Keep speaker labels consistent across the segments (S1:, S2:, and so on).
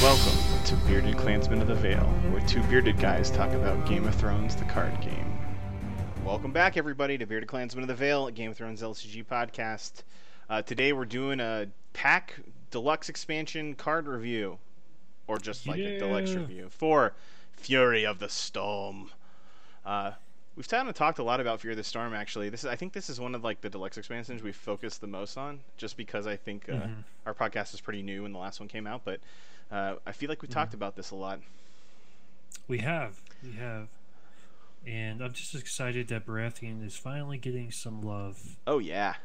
S1: Welcome to Bearded Clansmen of the Vale, where two bearded guys talk about Game of Thrones, the card game. Welcome back, everybody, to Bearded Clansmen of the Vale, Game of Thrones LCG podcast. Uh, today we're doing a pack deluxe expansion card review, or just like a deluxe review for Fury of the Storm. Uh, we've kind of talked a lot about Fury of the Storm. Actually, this is I think this is one of like the deluxe expansions we've focused the most on, just because I think uh,
S2: Mhm.
S1: our podcast is pretty new when the last one came out. But uh, I feel like we talked about this a lot.
S2: We have, we have, and I'm just excited that Baratheon is finally getting some love.
S1: Oh yeah.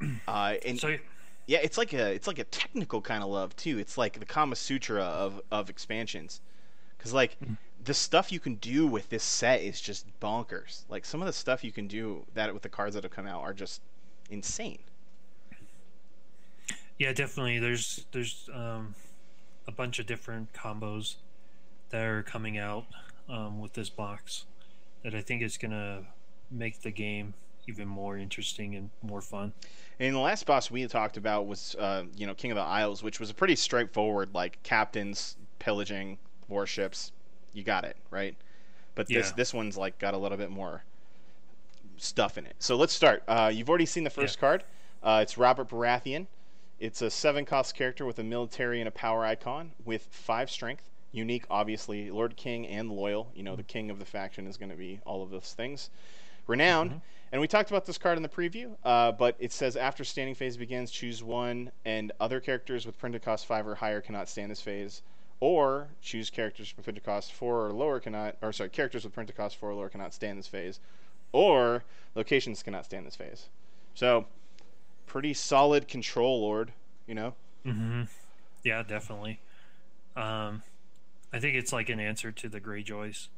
S1: Uh, and
S2: So
S1: yeah, it's like a it's like a technical kind of love too. It's like the Kama Sutra of of expansions, because like
S2: Mhm.
S1: the stuff you can do with this set is just bonkers. Like some of the stuff you can do that with the cards that have come out are just insane.
S2: Yeah, definitely. There's there's um, a bunch of different combos that are coming out um, with this box that I think is gonna make the game even more interesting and more fun.
S1: And the last boss we talked about was, uh, you know, King of the Isles, which was a pretty straightforward, like captains pillaging warships. You got it right. But this
S2: Yeah.
S1: this one's like got a little bit more stuff in it. So let's start. Uh, you've already seen the first card. Uh, it's Robert Baratheon. It's a seven cost character with a military and a power icon with five strength. Unique, obviously, Lord King and loyal. You know, the king of the faction is going to be all of those things. Renowned,
S2: Mhm.
S1: and we talked about this card in the preview, uh, but it says after standing phase begins, choose one, and other characters with printed cost five or higher cannot stand this phase, or choose characters with printed cost four or lower cannot, or sorry, characters with printed cost four or lower cannot stand this phase, or locations cannot stand this phase. So, pretty solid control lord, you know.
S2: Mm-hmm. Yeah, definitely. Um, I think it's like an answer to the Greyjoys,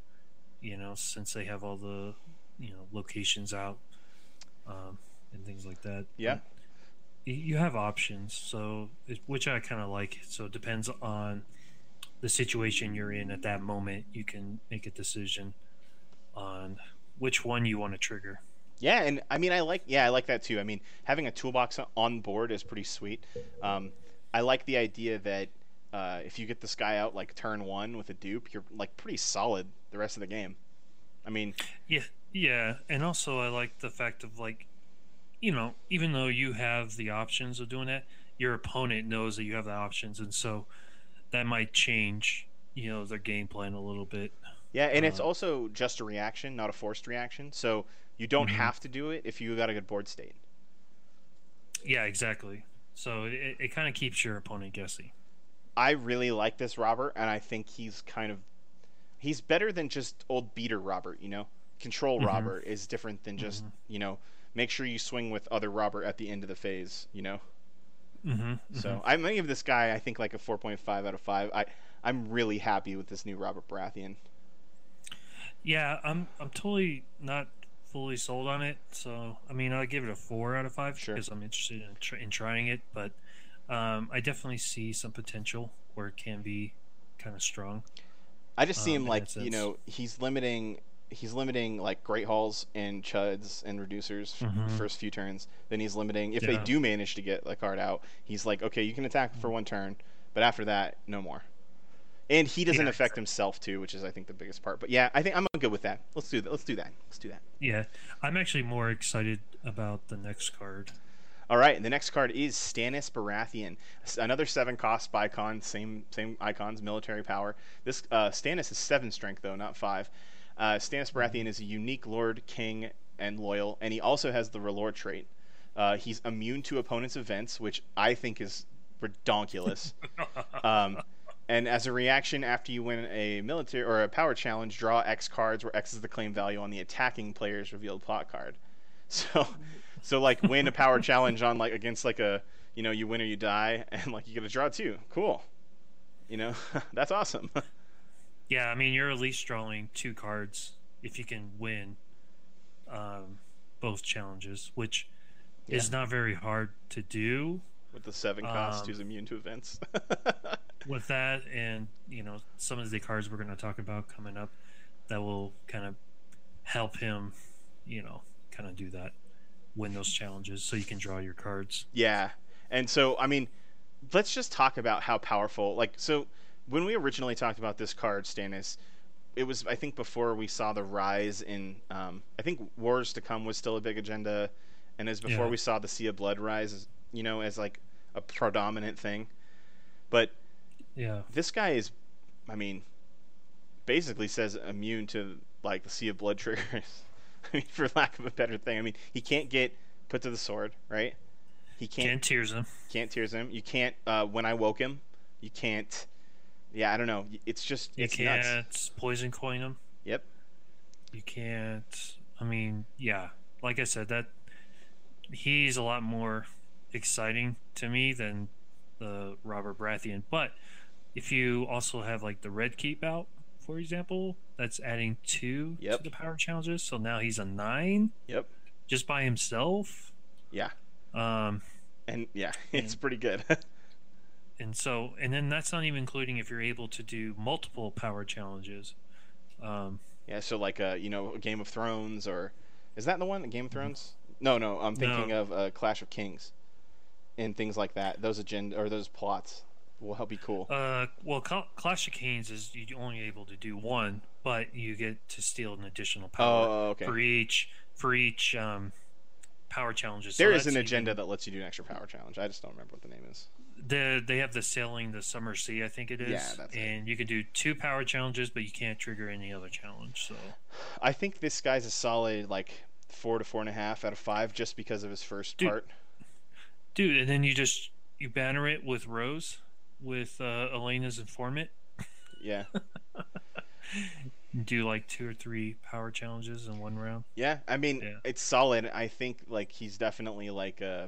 S2: you know, since they have all the, you know, locations out um, and things like that.
S1: Yeah.
S2: But you have options, so it, which I kind of like. So it depends on the situation you're in at that moment. You can make a decision on which one you want to trigger.
S1: Yeah, and I mean, I like yeah, I like that too. I mean, having a toolbox on board is pretty sweet. Um, I like the idea that uh, if you get this guy out like turn one with a dupe, you're like pretty solid the rest of the game. I mean,
S2: Yeah, yeah, and also I like the fact of like, you know, even though you have the options of doing that, your opponent knows that you have the options, and so that might change, you know, their game plan a little bit.
S1: yeah, and it's
S2: Uh,
S1: also just a reaction, not a forced reaction. So you don't
S2: Mhm.
S1: have to do it if you got a good board state.
S2: Yeah, exactly. So it, it kind of keeps your opponent guessing.
S1: I really like this Robert, and I think he's kind of he's better than just old beater Robert. You know, control
S2: Mhm.
S1: Robert is different than just
S2: Mhm.
S1: you know make sure you swing with other Robert at the end of the phase. You know.
S2: Mm-hmm,
S1: So I'm gonna give this guy, I think, like a 4.5 out of five. I I'm really happy with this new Robert Baratheon.
S2: yeah, I'm I'm totally not fully sold on it. So I mean, I'll give it a four out of five
S1: Sure.
S2: because I'm interested in, tr- in trying it. But um, I definitely see some potential where it can be kind of strong.
S1: I just see
S2: Um,
S1: him
S2: in
S1: like you know he's limiting he's limiting like great halls and chuds and reducers
S2: Mhm.
S1: first few turns. Then he's limiting if they do manage to get a card out. He's like, okay, you can attack for one turn, but after that, no more. And he doesn't
S2: Yeah.
S1: affect himself too, which is I think the biggest part. But yeah, I think I'm good with that. Let's do that. Let's do that. Let's do that.
S2: Yeah, I'm actually more excited about the next card.
S1: All right, the next card is Stannis Baratheon, another seven cost icon, same same icons, military power. This uh, Stannis is seven strength though, not five. Uh, Stannis Baratheon is a unique Lord, King, and loyal, and he also has the R'hllor trait. Uh, he's immune to opponents' events, which I think is redonkulous. um, and as a reaction, after you win a military or a power challenge, draw X cards, where X is the claim value on the attacking player's revealed plot card. So, so like win a power challenge on like against like a you know you win or you die, and like you get a draw too. Cool. You know that's awesome.
S2: yeah, I mean, you're at least drawing two cards if you can win um, both challenges, which is not very hard to do
S1: With the seven cost,
S2: Um,
S1: who's immune to events.
S2: with that, and you know some of the cards we're going to talk about coming up that will kind of help him, you know, kind of do that, win those challenges, so you can draw your cards.
S1: Yeah, and so I mean, let's just talk about how powerful. Like, so when we originally talked about this card, Stannis, it was I think before we saw the rise in. Um, I think Wars to Come was still a big agenda, and as before
S2: Yeah.
S1: we saw the Sea of Blood rise, you know, as like a predominant thing. But
S2: Yeah.
S1: this guy is, I mean, basically says immune to like the Sea of Blood triggers. I mean, for lack of a better thing. I mean, he can't get put to the sword, right? He can't
S2: Can't tears him.
S1: can't tears him. You can't. Uh, when I woke him, you can't. Yeah, I don't know. It's just
S2: You
S1: it's
S2: can't
S1: nuts.
S2: poison coin him.
S1: Yep.
S2: You can't. I mean, yeah. Like I said, that he's a lot more exciting to me than the Robert Baratheon. But if you also have like the Red Keep out, for example, that's adding two
S1: Yep.
S2: to the power challenges. So now he's a nine
S1: Yep.
S2: just by himself.
S1: Yeah.
S2: Um,
S1: And yeah, it's
S2: And-
S1: pretty good.
S2: and so, and then that's not even including if you're able to do multiple power challenges. Um,
S1: yeah. So like uh, you know, Game of Thrones or is that the one? Game of Thrones? No, no. I'm thinking
S2: No.
S1: of uh, Clash of Kings and things like that. Those agenda or those plots will help you cool.
S2: Uh, well, Cl- Clash of Kings is you only able to do one, but you get to steal an additional power
S1: oh, okay.
S2: for each for each um, power challenges. So
S1: There is an
S2: even-
S1: agenda that lets you do an extra power challenge. I just don't remember what the name is.
S2: The they have the sailing the summer sea, I think it is.
S1: Yeah, that's it.
S2: and you can do two power challenges, but you can't trigger any other challenge. So
S1: I think this guy's a solid like four to four and a half out of five just because of his first
S2: Dude.
S1: part.
S2: Dude, and then you just you banner it with Rose, with uh, Olenna's informant.
S1: Yeah.
S2: Do like two or three power challenges in one round.
S1: Yeah, I mean
S2: Yeah.
S1: it's solid. I think like he's definitely like uh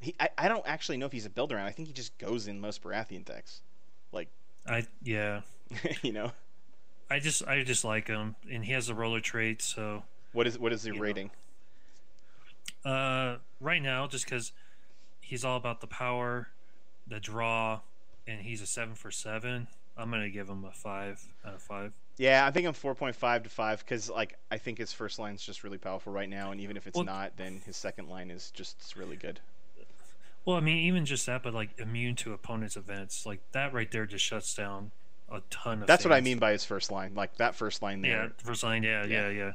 S1: he I, I don't actually know if he's a build around. I think he just goes in most Baratheon decks. Like.
S2: I yeah,
S1: you know.
S2: I just I just like him, and he has the R'hllor trait. So
S1: What is what is the
S2: You know.
S1: rating?
S2: uh, right now, just because he's all about the power, the draw, and he's a seven for seven, I'm gonna give him a five out of five.
S1: Yeah, I think I'm 4.5 to 5 cuz like I think his first line's just really powerful right now and even if it's
S2: Well-
S1: not then his second line is just really good.
S2: Well, I mean, even just that, but like immune to opponents' events, like that right there just shuts down a ton of.
S1: That's what I mean by his first line. Like that first line there.
S2: Yeah, first line. Yeah,
S1: Yeah.
S2: yeah, yeah.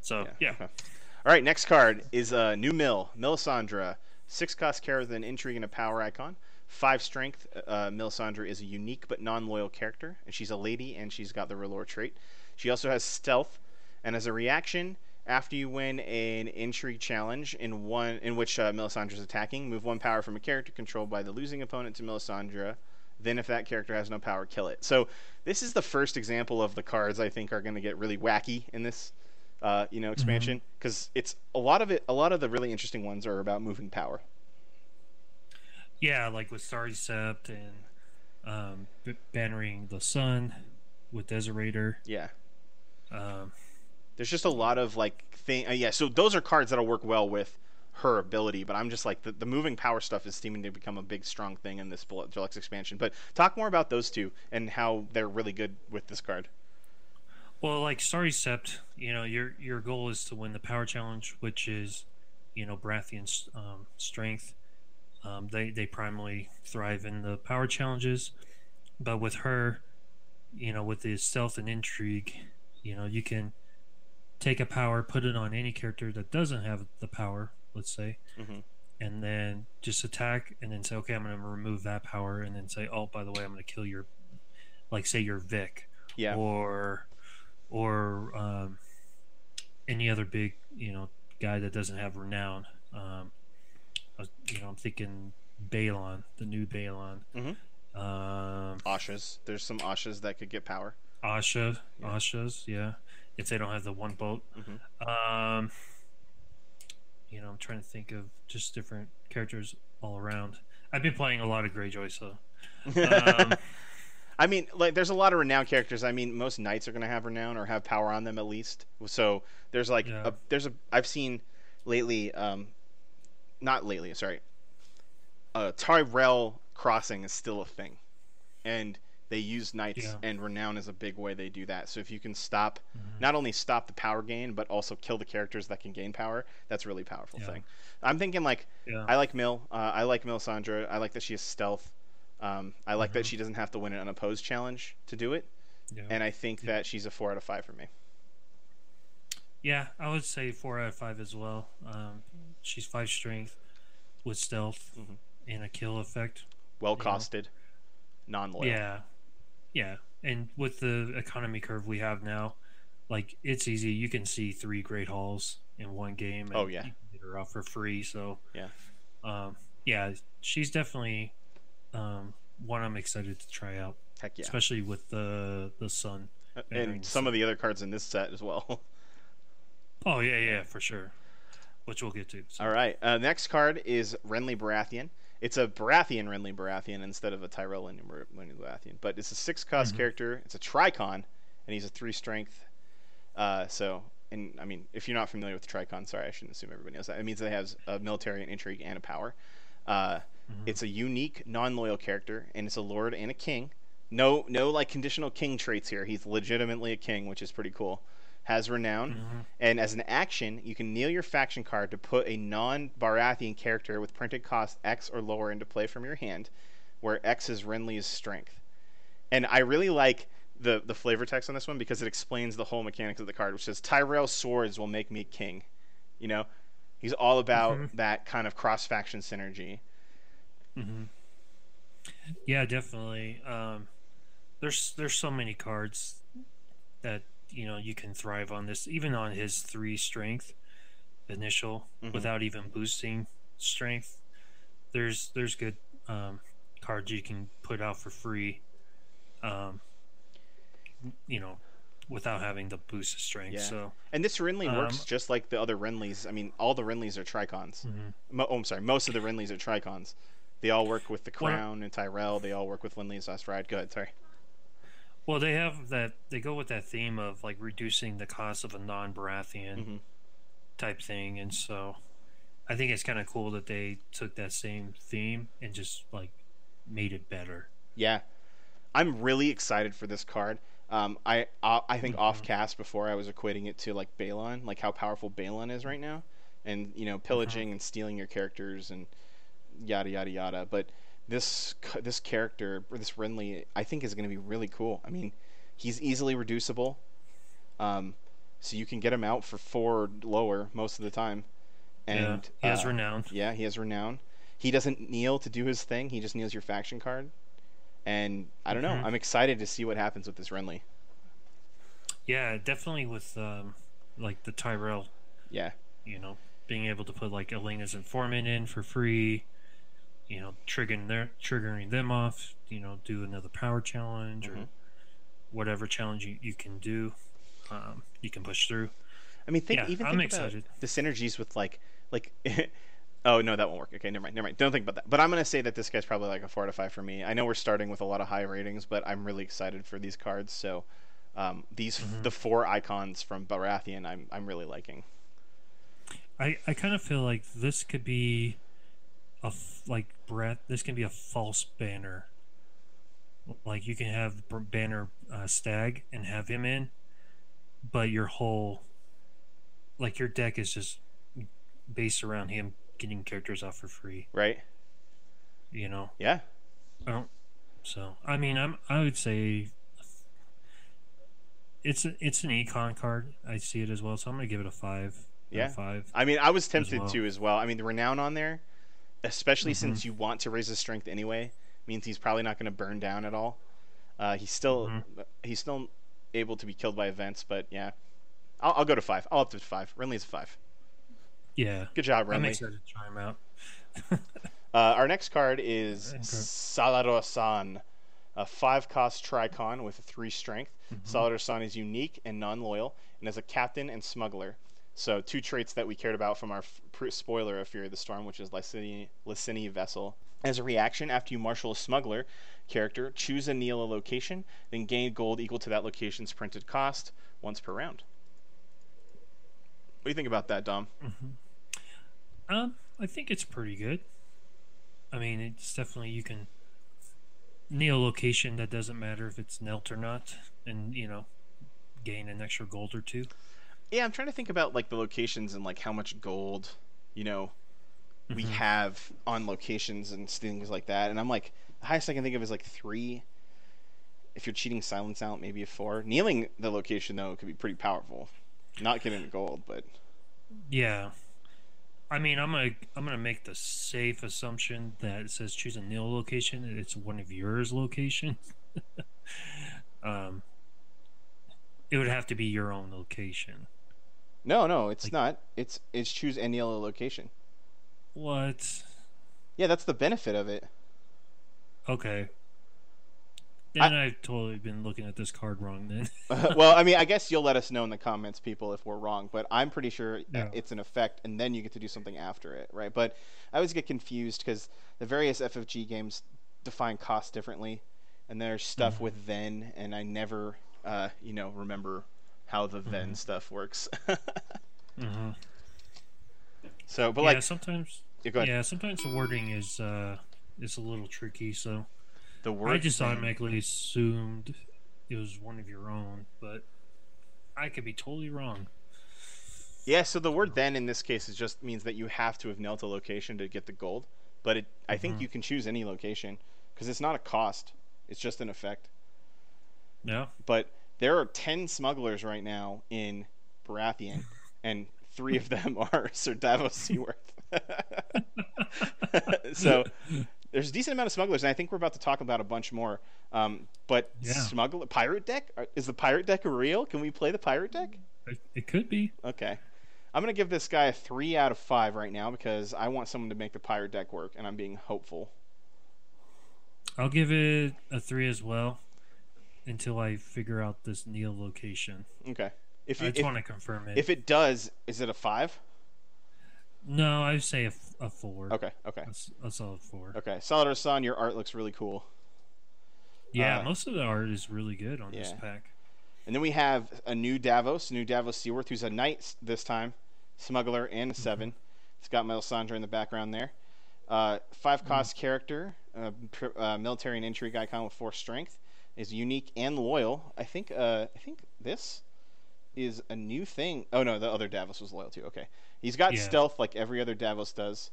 S2: So yeah,
S1: okay. All right, next card is uh, New Mill, Melisandre. Six cost with an intrigue and a power icon. Five strength. Uh, Melisandre is a unique but non-loyal character, and she's a lady, and she's got the R'hllor trait. She also has stealth, and as a reaction, after you win an intrigue challenge in one in which uh, Melisandre is attacking, move one power from a character controlled by the losing opponent to Melisandre. Then, if that character has no power, kill it. So, this is the first example of the cards I think are going to get really wacky in this uh, you know expansion because it's a lot of it a lot of the really interesting ones are about moving power.
S2: Yeah, like with Sept and um, b- bannering the sun with Deserator.
S1: yeah.
S2: Um,
S1: there's just a lot of like thing uh, yeah so those are cards that'll work well with her ability but i'm just like the, the moving power stuff is seeming to become a big strong thing in this deluxe expansion but talk more about those two and how they're really good with this card
S2: well, like Starry Sept, you know, your your goal is to win the power challenge, which is, you know, Baratheon's um, strength. Um, they they primarily thrive in the power challenges, but with her, you know, with the stealth and intrigue, you know, you can take a power, put it on any character that doesn't have the power, let's say,
S1: Mhm.
S2: and then just attack, and then say, okay, I'm going to remove that power, and then say, oh, by the way, I'm going to kill your, like, say your Vic,
S1: yeah
S2: or, or um, any other big, you know, guy that doesn't have renown. Um, I was- you know, I'm thinking Balon, the new Balon.
S1: Mhm.
S2: Um,
S1: ashas there's some ashas that could get power
S2: Asha,
S1: Yeah.
S2: Asha's, yeah. If they don't have the one boat,
S1: Mhm.
S2: um, you know, I'm trying to think of just different characters all around. I've been playing a lot of Greyjoy, so um,
S1: I mean, like, there's a lot of renowned characters. I mean, most knights are going to have renown or have power on them at least. So there's like,
S2: Yeah.
S1: a, there's a, I've seen lately, um, not lately, sorry, uh, Tyrell crossing is still a thing, and They use knights,
S2: Yeah.
S1: and renown is a big way they do that. So if you can stop,
S2: Mhm.
S1: not only stop the power gain, but also kill the characters that can gain power, that's a really powerful
S2: Yeah.
S1: thing. I'm thinking like. I like Mill. Uh, I like Melisandre. I like that she has stealth. Um, I like that
S2: Mhm.
S1: she doesn't have to win an unopposed challenge to do it,
S2: yeah.
S1: and I think
S2: Yeah.
S1: that she's a four out of five for me.
S2: Yeah, I would say four out of five as well. Um, she's five strength with stealth
S1: Mhm.
S2: and a kill effect.
S1: Well costed, non-loyal.
S2: Yeah, yeah, and with the economy curve we have now, like it's easy. You can see three great hauls in one game. And
S1: Oh, yeah.
S2: you can get her off for free. So
S1: Yeah.
S2: um, yeah, she's definitely um, one I'm excited to try out,
S1: Heck yeah.
S2: especially with the the sun.
S1: Uh, and
S2: the
S1: some of the other cards in this set as well.
S2: Oh yeah, yeah, for sure. Which we'll get to. So.
S1: All right. Uh, next card is Renly Baratheon. It's a Baratheon Renly Baratheon instead of a Tyrell Renly Bar- Renly Baratheon. But it's a six cost
S2: Mhm.
S1: character. It's a Tricon, and he's a three strength. Uh, so, and I mean, if you're not familiar with Tricon, sorry, I shouldn't assume everybody knows that. It means that it has a military, an intrigue, and a power. Uh,
S2: Mhm.
S1: It's a unique, non-loyal character, and it's a lord and a king. No, no, like conditional king traits here. He's legitimately a king, which is pretty cool. Has renown.
S2: Mhm.
S1: And as an action, you can kneel your faction card to put a non Baratheon character with printed cost X or lower into play from your hand, where X is Renly's strength. And I really like the, the flavor text on this one because it explains the whole mechanics of the card, which says Tyrell swords will make me king. You know? He's all about
S2: Mhm.
S1: that kind of cross faction synergy.
S2: Hmm Yeah, definitely. Um, there's there's so many cards that you know you can thrive on this, even on his three strength initial,
S1: Mhm.
S2: without even boosting strength. There's there's good um, cards you can put out for free. Um, you know, without having to boost the strength.
S1: Yeah.
S2: So
S1: And this Renly works
S2: Um,
S1: just like the other Renlys. I mean, all the Renlys are Tricons.
S2: mhm.
S1: Mo- oh, I'm sorry. Most of the Renlys are Tricons. They all work with the
S2: Well-
S1: Crown and Tyrell. They all work with Renly's Last Ride. Go ahead. Sorry.
S2: well, they have that. They go with that theme of like reducing the cost of a non-Baratheon.
S1: Mhm.
S2: type thing and so i think it's kind of cool that they took that same theme and just like made it better
S1: Yeah, I'm really excited for this card. Um, I I I think off
S2: Mhm.
S1: cast before I was equating it to like Balon, like how powerful Balon is right now, and you know pillaging and stealing your characters and yada yada yada. But this this character or this Renly, I think is going to be really cool. I mean, he's easily reducible, um, so you can get him out for four or lower most of the time. And
S2: yeah he has
S1: uh,
S2: renown
S1: yeah, he has renown. He doesn't kneel to do his thing. He just kneels your faction card. And I don't know.
S2: Mhm.
S1: I'm excited to see what happens with this Renly.
S2: yeah definitely with um like the tyrell
S1: Yeah.
S2: you know being able to put like olenna's informant in for free you know triggering their triggering them off you know do another power challenge or
S1: Mhm.
S2: whatever challenge you, you can do um, you can push through
S1: I mean, think
S2: Yeah,
S1: even
S2: I'm
S1: think about
S2: excited.
S1: the synergies with like like. oh no, that won't work. Okay, never mind. Never mind. Don't think about that. But I'm gonna say that this guy's probably like a four of five for me. I know we're starting with a lot of high ratings, but I'm really excited for these cards. So um, these
S2: Mhm.
S1: the four icons from Baratheon, I'm I'm really liking.
S2: I, I kind of feel like this could be a like breath. This can be a false banner. Like you can have banner uh, stag and have him in, but your whole like your deck is just based around him getting characters off for free.
S1: Right?
S2: You know.
S1: Yeah.
S2: I don't. So I mean, I'm I would say it's a, it's an econ card. I see it as well, so I'm gonna give it a five.
S1: Yeah.
S2: five.
S1: I mean, I was tempted
S2: well.
S1: to as well. I mean, the renown on there, especially
S2: Mhm.
S1: since you want to raise his strength anyway, means he's probably not going to burn down at all. Uh, he's still
S2: Mhm.
S1: he's still able to be killed by events, but yeah, I'll, I'll go to five. I'll up to five. Renly's a five.
S2: Yeah.
S1: Good job, Renly.
S2: I'm excited to try him out.
S1: Uh, our next card is
S2: Okay.
S1: A five-cost Tricon with a three strength.
S2: Mhm.
S1: Salladhor Saan is unique and non-loyal, and is a captain and smuggler. So two traits that we cared about from our f- spoiler of Fury of the Storm, which is Lysini, Vessel. As a reaction, after you marshal a smuggler character, choose a kneel a location, then gain gold equal to that location's printed cost once per round. What do you think about that, Dom?
S2: Um, I think it's pretty good. I mean, it's definitely you can neolocation that doesn't matter if it's knelt or not, and you know, gain an extra gold or two.
S1: Yeah, I'm trying to think about like the locations and like how much gold, you know, we
S2: Mhm.
S1: have on locations and things like that. And I'm like, the highest I can think of is like three. If you're cheating silence out, maybe a four. Kneeling the location though could be pretty powerful. Not getting the gold, but
S2: Yeah. I mean, I'm gonna I'm gonna make the safe assumption that it says choose a nil location. and It's one of yours locations. um, it would have to be your own location.
S1: No, no, it's
S2: Like-
S1: not. It's it's choose any yellow location.
S2: What?
S1: Yeah, that's the benefit of it.
S2: Okay. Then I've totally been looking at this card wrong. Then.
S1: well, I mean, I guess you'll let us know in the comments, people, if we're wrong. But I'm pretty sure it's an effect, and then you get to do something after it, right? But I always get confused because the various FFG games define cost differently, and there's stuff
S2: Mhm.
S1: with then, and I never, uh, you know, remember how the then
S2: Mhm.
S1: stuff works.
S2: hmm
S1: so, but
S2: yeah,
S1: like,
S2: sometimes.
S1: yeah.
S2: Yeah, sometimes the wording is uh is a little tricky. So
S1: the word
S2: I just
S1: then-
S2: automatically assumed it was one of your own, but I could be totally wrong.
S1: Yeah, so the word then in this case is just means that you have to have knelt a location to get the gold, but it I think
S2: Mhm.
S1: you can choose any location because it's not a cost; it's just an effect.
S2: Yeah.
S1: But there are ten smugglers right now in Baratheon, and three of them are Sir Davos Seaworth. so there's a decent amount of smugglers, and I think we're about to talk about a bunch more. Um, but
S2: Yeah.
S1: smuggler pirate deck is the pirate deck real? Can we play the pirate deck?
S2: It, it could be.
S1: Okay. I'm gonna give this guy a three out of five right now because I want someone to make the pirate deck work, and I'm being hopeful.
S2: I'll give it a three as well until I figure out this Neil location.
S1: Okay. If
S2: I just
S1: if,
S2: want to confirm it.
S1: if it does, is it a five?
S2: no, I say a, a four.
S1: Okay. Okay.
S2: A, a solid four.
S1: Okay. Solid Son, your art looks really cool.
S2: Yeah,
S1: Uh,
S2: most of the art is really good on this pack.
S1: And then we have a new Davos, new Davos Seaworth, who's a knight this time, smuggler, and a 7 It's got Melisandre in the background there. Uh, five cost character, uh, pr- uh, military and intrigue icon with four strength, is unique and loyal. I think. Uh, I think this is a new thing. Oh no, the other Davos was loyal too. Okay, he's got
S2: Yeah.
S1: stealth like every other Davos does.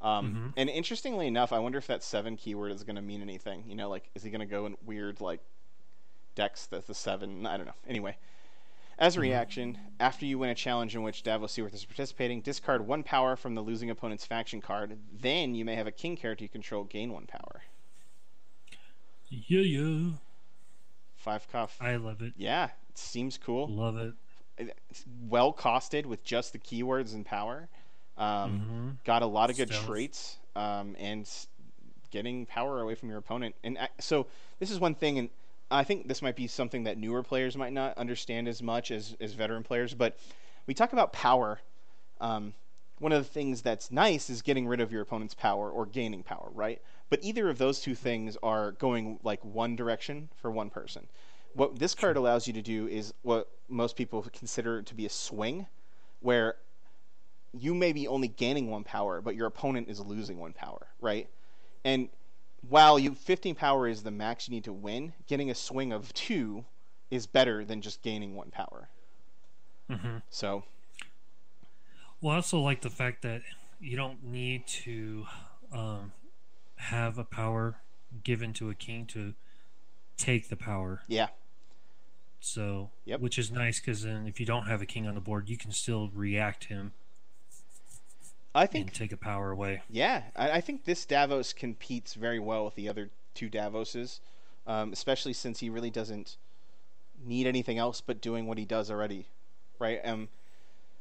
S1: Um,
S2: Mhm.
S1: And interestingly enough, I wonder if that seven keyword is going to mean anything. You know, like is he going to go in weird like decks that's the seven? I don't know. Anyway, as a
S2: Mhm.
S1: reaction, after you win a challenge in which Davos Seaworth is participating, discard one power from the losing opponent's faction card. Then you may have a king character you control gain one power.
S2: Yeah, yeah.
S1: Five cuff.
S2: I love it.
S1: Yeah, it seems cool.
S2: Love it.
S1: It's well costed with just the keywords and power. Um,
S2: hmm
S1: got a lot of good
S2: Stealth.
S1: traits um, and getting power away from your opponent. And uh, so this is one thing, and I think this might be something that newer players might not understand as much as, as veteran players. But we talk about power. Um, one of the things that's nice is getting rid of your opponent's power or gaining power, right? But either of those two things are going like one direction for one person. What this card allows you to do is what most people consider to be a swing, where you may be only gaining one power, but your opponent is losing one power, right? And while you 15 power is the max you need to win, getting a swing of two is better than just gaining one power.
S2: hmm
S1: So
S2: Well, I also like the fact that you don't need to um, have a power given to a king to take the power.
S1: yeah,
S2: So,
S1: Yep.
S2: which is nice because then if you don't have a king on the board, you can still react him
S1: I think
S2: and take a power away.
S1: yeah, I, I think this Davos competes very well with the other two Davoses, um, especially since he really doesn't need anything else but doing what he does already, right? Um,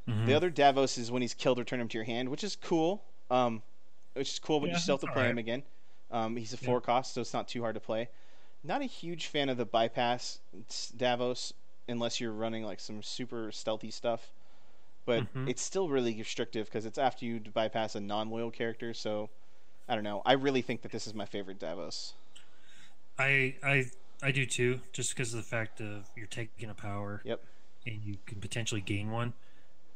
S2: Mhm.
S1: The other Davos is when he's killed, return him to your hand, which is cool. Um, which is cool, but
S2: Yeah,
S1: you still have to play him again. Um, he's a
S2: Yeah.
S1: four cost, so it's not too hard to play. Not a huge fan of the bypass Davos unless you're running like some super stealthy stuff. But
S2: Mhm.
S1: it's still really restrictive because it's after you bypass a non-loyal character. So I don't know. I really think that this is my favorite Davos.
S2: I I I do too, just because of the fact of you're taking a power.
S1: Yep.
S2: And you can potentially gain one,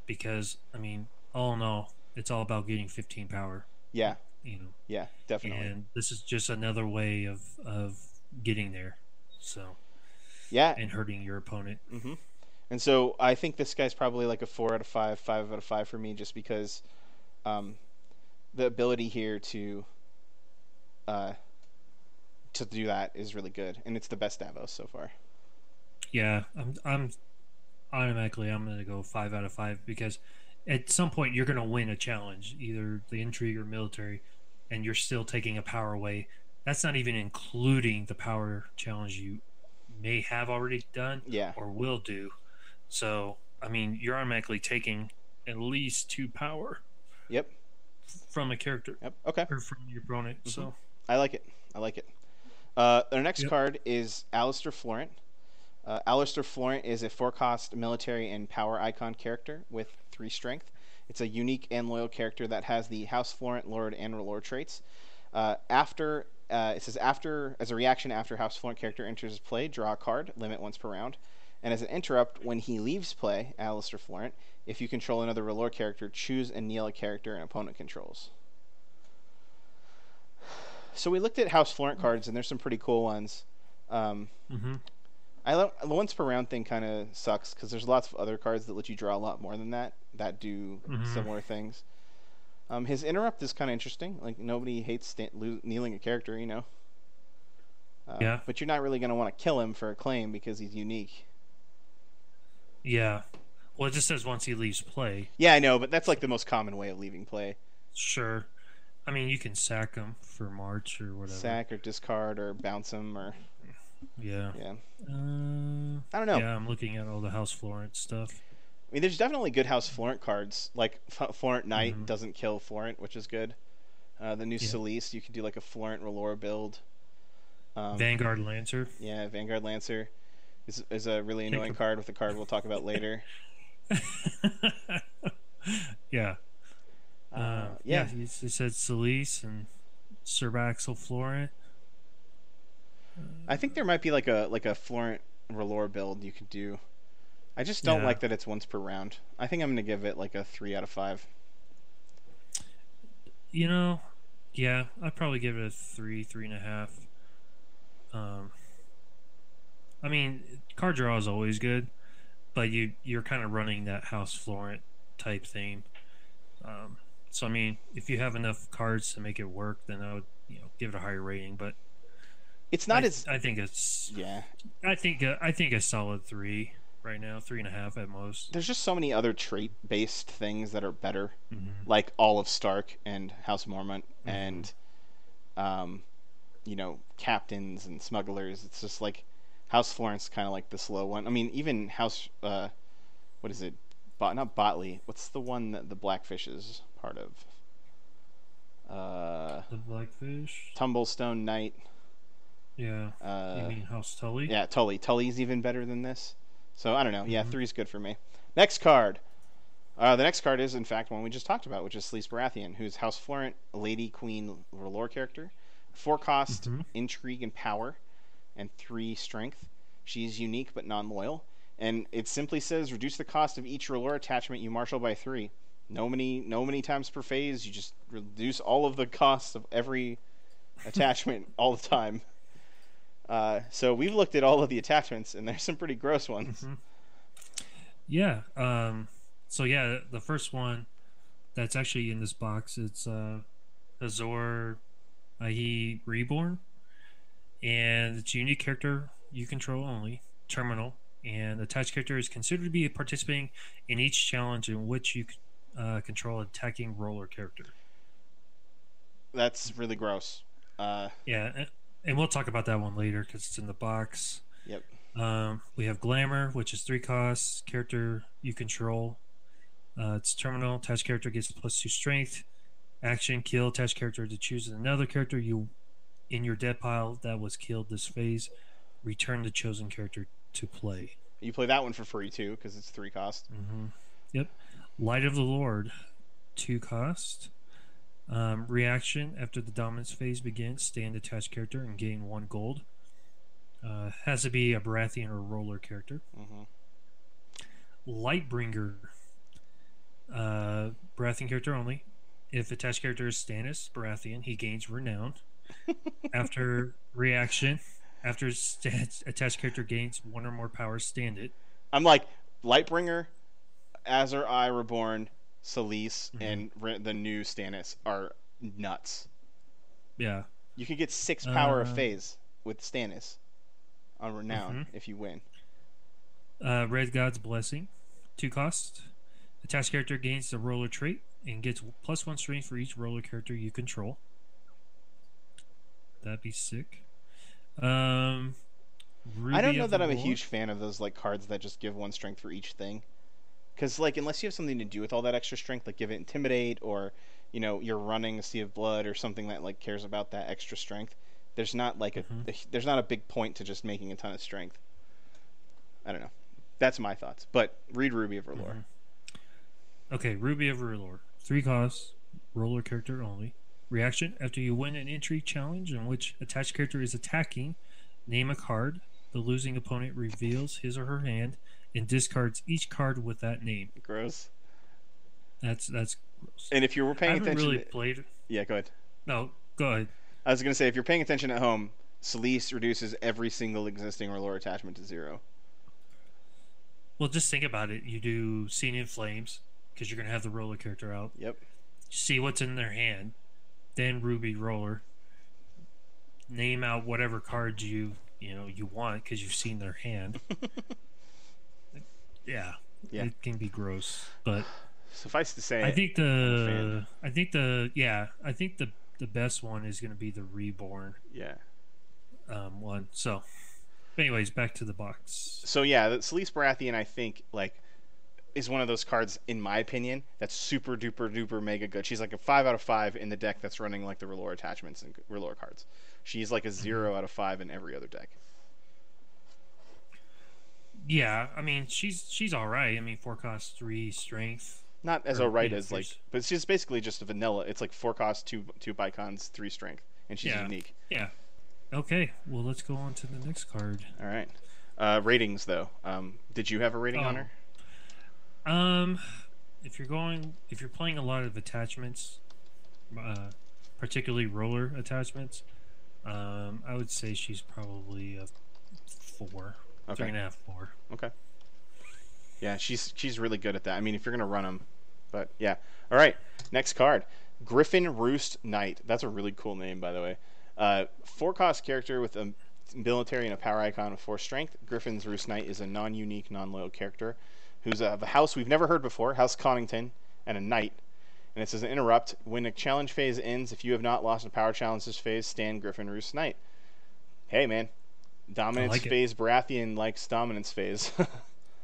S2: because I mean, all in all, it's all about getting 15 power.
S1: Yeah,
S2: You know,
S1: yeah, definitely.
S2: and this is just another way of of getting there. So
S1: Yeah,
S2: and hurting your opponent.
S1: hmm And so I think this guy's probably like a four out of five, five out of five for me, just because um, the ability here to uh, to do that is really good, and it's the best Davos so far.
S2: Yeah, I'm I'm automatically I'm gonna go five out of five because at some point you're gonna win a challenge, either the intrigue or military, and you're still taking a power away. That's not even including the power challenge you may have already done
S1: Yeah,
S2: or will do. So I mean, you're automatically taking at least two power
S1: yep,
S2: from a character
S1: yep. Okay,
S2: or from your opponent. So
S1: I like it. I like it. Uh, our next
S2: Yep.
S1: card is Alester Florent. Uh, Alester Florent is a four-cost military and power icon character with three strength. It's a unique and loyal character that has the House Florent Lord and Lord traits. Uh, after uh, it says after as a reaction after House Florent character enters play, draw a card, limit once per round. And as an interrupt, when he leaves play, Alester Florent, if you control another R'hllor character, choose and kneel a character an opponent controls. So we looked at House Florent cards, and there's some pretty cool ones. Um,
S2: hmm
S1: I the once per round thing kind of sucks because there's lots of other cards that let you draw a lot more than that that do
S2: Mhm.
S1: similar things. Um, his interrupt is kind of interesting. Like nobody hates sta- lo- kneeling a character, you know. Uh,
S2: Yeah.
S1: But you're not really going to want to kill him for a claim because he's unique.
S2: yeah. Well, it just says once he leaves play.
S1: Yeah, I know, but that's like the most common way of leaving play:
S2: Sure. I mean, you can sack him for March or whatever.
S1: sack or discard or bounce him or
S2: Yeah.
S1: yeah.
S2: Uh,
S1: I don't know.
S2: Yeah, I'm looking at all the House Florence stuff.
S1: I mean, there's definitely good House Florent cards. Like F- Florent Knight
S2: Mhm.
S1: doesn't kill Florent, which is good. Uh, the new
S2: Yeah.
S1: Selyse, you could do like a Florent R'hllor build. Um,
S2: Vanguard Lancer.
S1: yeah, Vanguard Lancer is, is a really annoying card with a card we'll talk about later.
S2: yeah.
S1: Uh,
S2: Uh,
S1: yeah,
S2: yeah. It said Selyse and Sir Axell Florent.
S1: I think there might be like a like a Florent R'hllor build you could do. I just don't
S2: Yeah.
S1: like that it's once per round. I think I'm gonna give it like a three out of five.
S2: You know, yeah, I'd probably give it a three, three and a half. Um, I mean, card draw is always good, but you you're kind of running that House Florent type theme. Um, so I mean, if you have enough cards to make it work, then I would you know give it a higher rating. But
S1: It's not
S2: I,
S1: as
S2: I think it's
S1: yeah.
S2: I think uh, I think a solid three right now, three and a half at most.
S1: There's just so many other trait based things that are better.
S2: hmm
S1: like all of Stark and House Mormont
S2: Mhm.
S1: and um, you know captains and smugglers. It's just like House Florence kind of like the slow one. I mean, even House uh, what is it? Bot not Botley. What's the one that the Blackfish is part of? Uh,
S2: The Blackfish.
S1: Tumblestone Knight.
S2: Yeah.
S1: Uh,
S2: you mean House Tully?
S1: yeah, Tully. Tully's even better than this. So I don't know. Yeah,
S2: Mhm.
S1: three's good for me. Next card. Uh, the next card is, in fact, one we just talked about, which is Selyse Baratheon, who's House Florent, Lady Queen R'hllor character. Four cost,
S2: Mhm.
S1: intrigue and power, and three strength. She's unique but non loyal. And it simply says reduce the cost of each R'hllor attachment you marshal by three. No many, no many times per phase. You just reduce all of the costs of every attachment all the time. Uh, so we've looked at all of the attachments, and there's some pretty gross ones.
S2: Mhm. Yeah. Um, so yeah, the first one that's actually in this box it's uh, Azor Ahai Reborn, and it's a unique character you control only, terminal, and the attached character is considered to be participating in each challenge in which you uh, control attacking R'hllor character.
S1: That's really gross. Uh,
S2: Yeah, and- we'll talk about that one later because it's in the box.
S1: Yep.
S2: Um, we have Glamour, which is three costs. Character you control. Uh, it's terminal. Attached character gets plus two strength. Action kill attached character to choose another character you in your dead pile that was killed this phase. Return the chosen character to play.
S1: you play that one for free too, because it's three cost.
S2: hmm Yep. Light of the Lord, two cost. Um, reaction after the dominance phase begins, stand attached character and gain one gold. Uh, has to be a Baratheon or R'hllor character.
S1: hmm
S2: Lightbringer, uh, Baratheon character only. If attached character is Stannis Baratheon, he gains renown. after reaction, After st- attached character gains one or more powers, stand it.
S1: I'm like Lightbringer, Azor Ahai Reborn, Selyse,
S2: Mhm.
S1: and re- the new Stannis are nuts.
S2: Yeah.
S1: You can get six power of
S2: Uh,
S1: phase with Stannis on renown
S2: Mhm.
S1: if you win.
S2: Uh, Red God's Blessing, two cost. Attached character gains the R'hllor trait and gets plus one strength for each R'hllor character you control. That'd be sick. Um,
S1: I don't know that I'm a huge fan of those like cards that just give one strength for each thing. Because like unless you have something to do with all that extra strength, like give it intimidate or you know you're running a sea of blood or something that like cares about that extra strength. There's not like a,
S2: Mhm.
S1: a there's not a big point to just making a ton of strength. I don't know. That's my thoughts. But read Ruby of R'hllor.
S2: Mhm. Okay, Ruby of R'hllor. Three costs, R'hllor character only. Reaction after you win an entry challenge in which attached character is attacking, name a card. The losing opponent reveals his or her hand and discards each card with that name.
S1: Gross.
S2: That's that's gross.
S1: And if you were
S2: I
S1: paying
S2: haven't
S1: attention,
S2: really played.
S1: yeah, go ahead.
S2: No, go ahead.
S1: I was gonna say if you're paying attention at home, Selyse reduces every single existing R'hllor attachment to zero.
S2: Well, just think about it. You do Seen in Flames because you're gonna have the R'hllor character out.
S1: Yep.
S2: see what's in their hand, then Ruby R'hllor. Name out whatever cards you you know you want because you've seen their hand. yeah,
S1: Yeah.
S2: it can be gross, but
S1: Suffice to say,
S2: I think the. I think the yeah I think the the best one is going to be the Reborn
S1: yeah.
S2: um, one. So, anyways, back to the box.
S1: So yeah, the Selyse Baratheon, I think, like, is one of those cards, in my opinion, that's super duper duper mega good. She's like a five out of five in the deck that's running like the R'hllor attachments and R'hllor cards. She's like a zero out of five in every other deck.
S2: Yeah, I mean she's she's all right. I mean four cost three strength.
S1: Not as alright as like, but she's basically just a vanilla. It's like four cost, two two bicons, three strength, and she's
S2: Yeah.
S1: unique.
S2: Yeah. Okay, well let's go on to the next card.
S1: All right. Uh, ratings though, um, did you have a rating on
S2: Oh.
S1: her?
S2: Um, if you're going, if you're playing a lot of attachments, uh, particularly R'hllor attachments, um, I would say she's probably a four, three
S1: Okay.
S2: and a half, four.
S1: Okay. Yeah, she's she's really good at that. I mean, if you're gonna run them, but yeah. All right, next card, Griffin Roost Knight. That's a really cool name, by the way. Uh, four cost character with a military and a power icon of four strength. Griffin's Roost Knight is a non-unique, non-loyal character who's of a house we've never heard before, House Connington, and a knight. And it says interrupt when a challenge phase ends. If you have not lost a power challenge this phase, stand Griffin Roost Knight. Hey man, dominance
S2: like it.
S1: phase Baratheon likes dominance phase.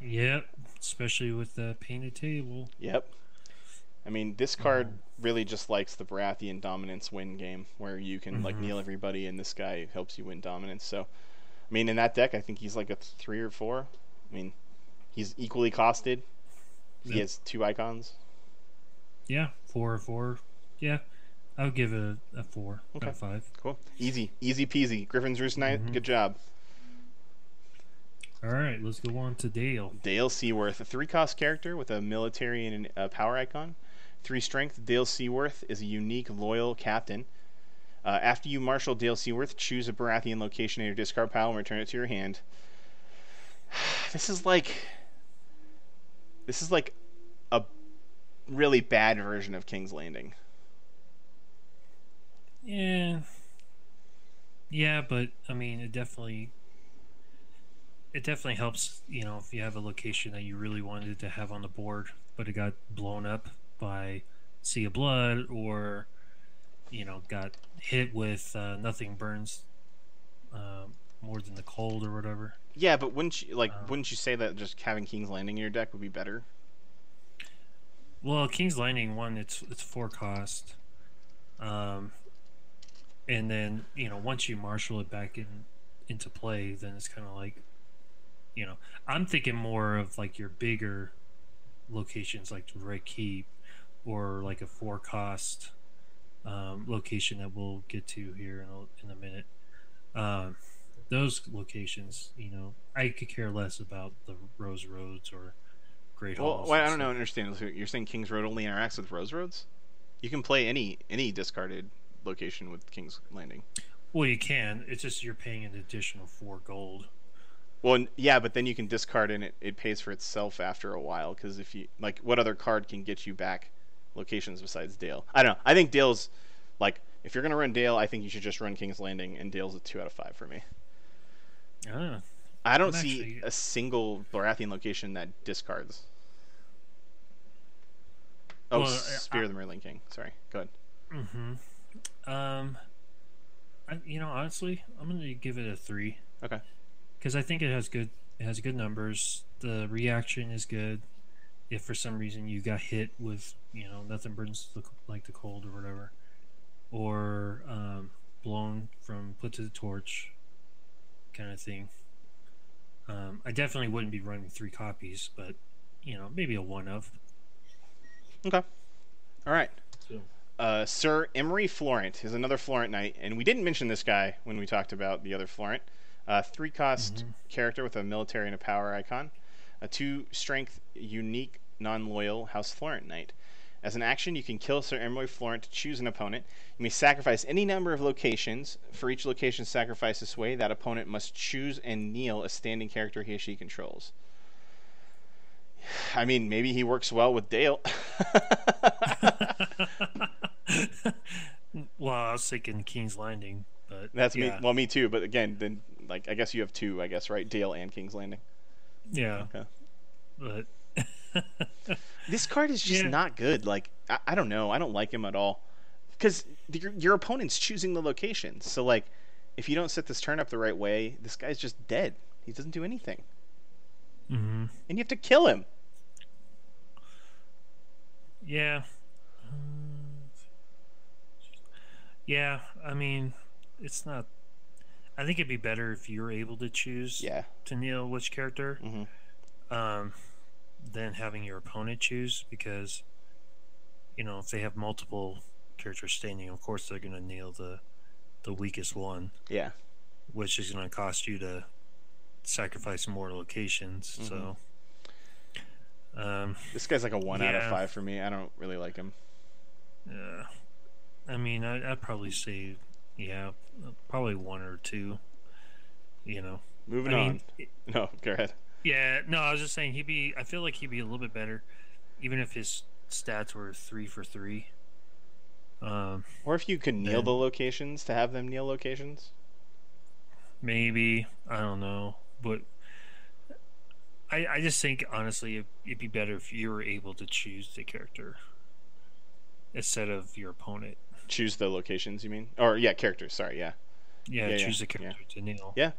S2: Yep, especially with the painted table.
S1: Yep. I mean, this card really just likes the Baratheon dominance win game, where you can like
S2: Mhm.
S1: kneel everybody, and this guy helps you win dominance. So, I mean, in that deck, I think he's like a three or four. I mean, he's equally costed. He
S2: Yep.
S1: has two icons.
S2: Yeah, four or four. Yeah, I would give it a, a four,
S1: Okay.
S2: five.
S1: Cool, easy, easy peasy. Griffin's Roost Knight,
S2: Mhm.
S1: good job.
S2: All right, let's go on to Dale.
S1: Dale Seaworth, a three-cost character with a military and a power icon. Three strength. Dale Seaworth is a unique, loyal captain. Uh, after you marshal Dale Seaworth, choose a Baratheon location in your discard pile and return it to your hand. This is like, this is like a really bad version of King's Landing.
S2: Yeah. Yeah, but I mean, it definitely it definitely helps, you know, if you have a location that you really wanted to have on the board, but it got blown up by Sea of Blood or you know, got hit with uh, nothing burns um, more than the cold or whatever.
S1: Yeah, but wouldn't you like?
S2: Um,
S1: wouldn't you say that just having King's Landing in your deck would be better?
S2: Well, King's Landing one, it's it's four cost, um, and then you know once you marshal it back in into play, then it's kind of like, you know, I'm thinking more of like your bigger locations like Red Keep or like a four cost um, location that we'll get to here in a, in a minute. Um, those locations, you know, I could care less about the Rose Roads or Great
S1: Well,
S2: Halls.
S1: wait, I don't know. Understand? You're saying King's Road only interacts with Rose Roads? You can play any any discarded location with King's Landing.
S2: Well, you can. It's just you're paying an additional four gold.
S1: Well, yeah, but then you can discard and it, it pays for itself after a while. Because if you like, what other card can get you back locations besides Dale? I don't know. I think Dale's like, if you're gonna run Dale, I think you should just run King's Landing, and Dale's a two out of five for me. I don't
S2: I'm
S1: see
S2: actually-
S1: a single Baratheon location that discards. Oh,
S2: Well, I-
S1: Spear of the Merling King. Sorry, go ahead.
S2: Mm-hmm. Um, I, you know, honestly, I'm gonna give it a three.
S1: Okay.
S2: Because I think it has good, it has good numbers. The reaction is good. If for some reason you got hit with, you know, nothing burns the, like the cold or whatever, or um, blown from put to the torch, kind of thing. Um, I definitely wouldn't be running three copies, but you know, maybe a one of.
S1: Okay. All right.
S2: So.
S1: Uh, Sir Emery Florent is another Florent knight, and we didn't mention this guy when we talked about the other Florent. Uh, three cost
S2: Mhm.
S1: character with a military and a power icon. A two strength, unique, non loyal House Florent knight. As an action, you can kill Sir Emery Florent to choose an opponent. You may sacrifice any number of locations. For each location sacrificed this way, that opponent must choose and kneel a standing character he or she controls. I mean, maybe he works well with Dale.
S2: well, I was thinking King's Landing, but
S1: That's
S2: yeah,
S1: me. Well, me too. But again, then like I guess you have two. I guess right, Dale and King's Landing.
S2: yeah,
S1: Okay.
S2: but
S1: This card is just
S2: Yeah.
S1: not good. Like I, I don't know. I don't like him at all. Because your your opponent's choosing the location. So like, if you don't set this turn up the right way, this guy's just dead. He doesn't do anything,
S2: hmm
S1: and you have to kill him.
S2: yeah, Mm. yeah. I mean, it's not. I think it'd be better if you're able to choose
S1: Yeah.
S2: to kneel which character,
S1: hmm
S2: um, than having your opponent choose because, you know, if they have multiple characters standing, of course they're gonna kneel the, the weakest one.
S1: Yeah.
S2: which is going to cost you to sacrifice more locations.
S1: Mm-hmm.
S2: So, um,
S1: This guy's like a one out of five for me. I don't really like him.
S2: yeah, I mean, I, I'd probably say, yeah, probably one or two. You know,
S1: Moving
S2: I
S1: on.
S2: mean,
S1: No, go ahead.
S2: yeah, no, I was just saying he'd be. I feel like he'd be a little bit better, even if his stats were three for three. Um,
S1: Or if you could kneel
S2: Then-
S1: the locations to have them kneel locations.
S2: maybe I don't know, but I I just think honestly it, it'd be better if you were able to choose the character instead of your opponent.
S1: Choose the locations. You mean? Or yeah, characters. Sorry. Yeah.
S2: Yeah,
S1: Yeah, yeah,
S2: choose the
S1: yeah.
S2: character to kneel.
S1: Yeah.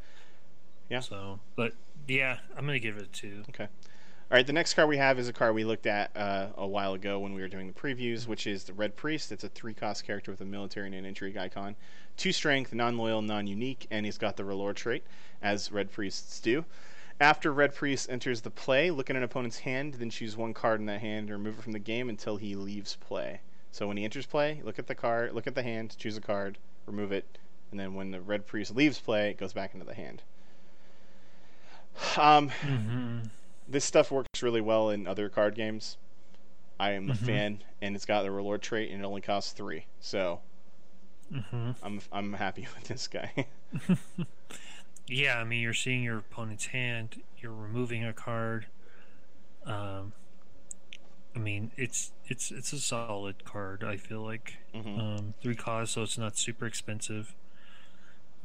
S1: Yeah.
S2: So, but yeah, I'm gonna give it a two.
S1: All right, the next card we have is a card we looked at uh, a while ago when we were doing the previews, which is the Red Priest. It's a three-cost character with a military and an intrigue icon, two strength, non-loyal, non-unique, and he's got the R'hllor trait, as Red Priests do. After Red Priest enters the play, look at an opponent's hand, then choose one card in that hand and remove it from the game until he leaves play. So when he enters play, look at the card, look at the hand, choose a card, remove it, and then when the Red Priest leaves play, it goes back into the hand. Um,
S2: Mm-hmm.
S1: this stuff works really well in other card games. I am a
S2: Mhm.
S1: fan, and it's got the R'hllor trait, and it only costs three. So
S2: Mm-hmm.
S1: I'm I'm happy with this guy.
S2: Yeah, I mean you're seeing your opponent's hand, you're removing a card. Um, I mean it's it's it's a solid card. I feel like
S1: hmm
S2: um, three costs, so it's not super expensive.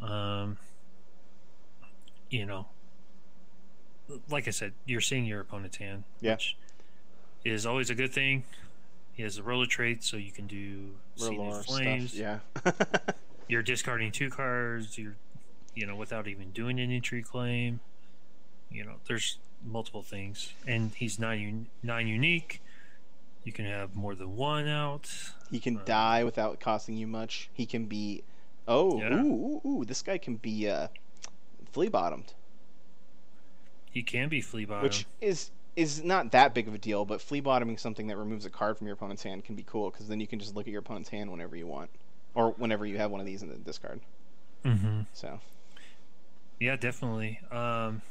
S2: Um, you know, like I said, you're seeing your opponent's hand,
S1: Yeah.
S2: which is always a good thing. He has a R'hllor trait, so you can do of Flames.
S1: stuff. Yeah.
S2: You're discarding two cards. You're, you know, without even doing an entry claim. You know, there's multiple things, and he's non un- non unique. You can have more than one out.
S1: he can
S2: Uh,
S1: die without costing you much. He can be. Oh,
S2: Yeah.
S1: ooh, ooh, ooh! This guy can be uh, flea bottomed,
S2: He can be flea bottomed.
S1: which is is not that big of a deal. But flea bottoming something that removes a card from your opponent's hand can be cool because then you can just look at your opponent's hand whenever you want, or whenever you have one of these in the discard.
S2: hmm
S1: So
S2: Yeah, definitely. Um,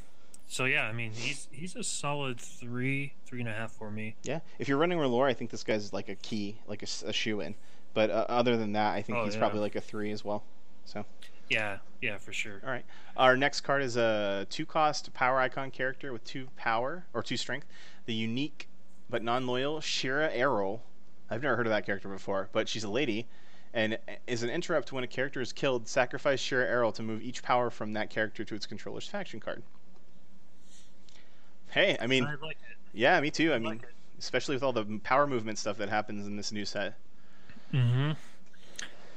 S2: so yeah, I mean, he's he's a solid three, three and a half for me.
S1: Yeah, if you're running R'hllor, I think this guy's like a key, like a, shoe in. But uh, other than that, I think
S2: Oh,
S1: he's
S2: yeah.
S1: probably like a three as well. So.
S2: Yeah, yeah, for sure.
S1: All right. Our next card is a two-cost power icon character with two power or two strength. The unique but non-loyal Shyra Errol. I've never heard of that character before, but she's a lady, and is an interrupt when a character is killed. Sacrifice Shyra Errol to move each power from that character to its controller's faction card. Hey, I mean,
S2: I like
S1: yeah, me too. I,
S2: I
S1: mean,
S2: like
S1: especially with all the power movement stuff that happens in this new set.
S2: Mm-hmm.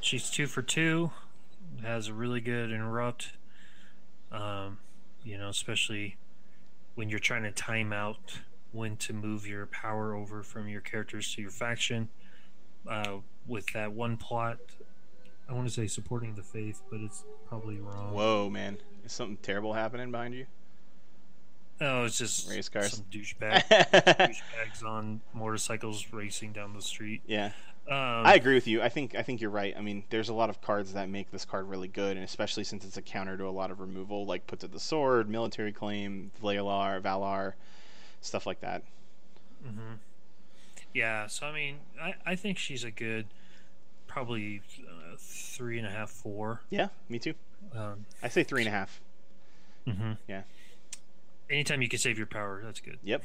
S2: She's two for two. Has a really good interrupt. Um, you know, especially when you're trying to time out when to move your power over from your characters to your faction. Uh, with that one plot, I want to say supporting the faith, but it's probably wrong.
S1: Whoa, man, is something terrible happening behind you?
S2: Oh, it's just
S1: Race cars.
S2: some douchebag douchebags on motorcycles racing down the street.
S1: yeah.
S2: Um,
S1: I agree with you. I think I think you're right. I mean, there's a lot of cards that make this card really good, and especially since it's a counter to a lot of removal, like Put to the Sword, Military Claim, Valar, Valar, stuff like that.
S2: Mm-hmm. Yeah, so I mean, I, I think she's a good, probably uh, three and a half, four.
S1: Yeah, me too.
S2: Um,
S1: I say three and a half.
S2: Mm-hmm.
S1: Yeah.
S2: Anytime you can save your power, that's good.
S1: Yep.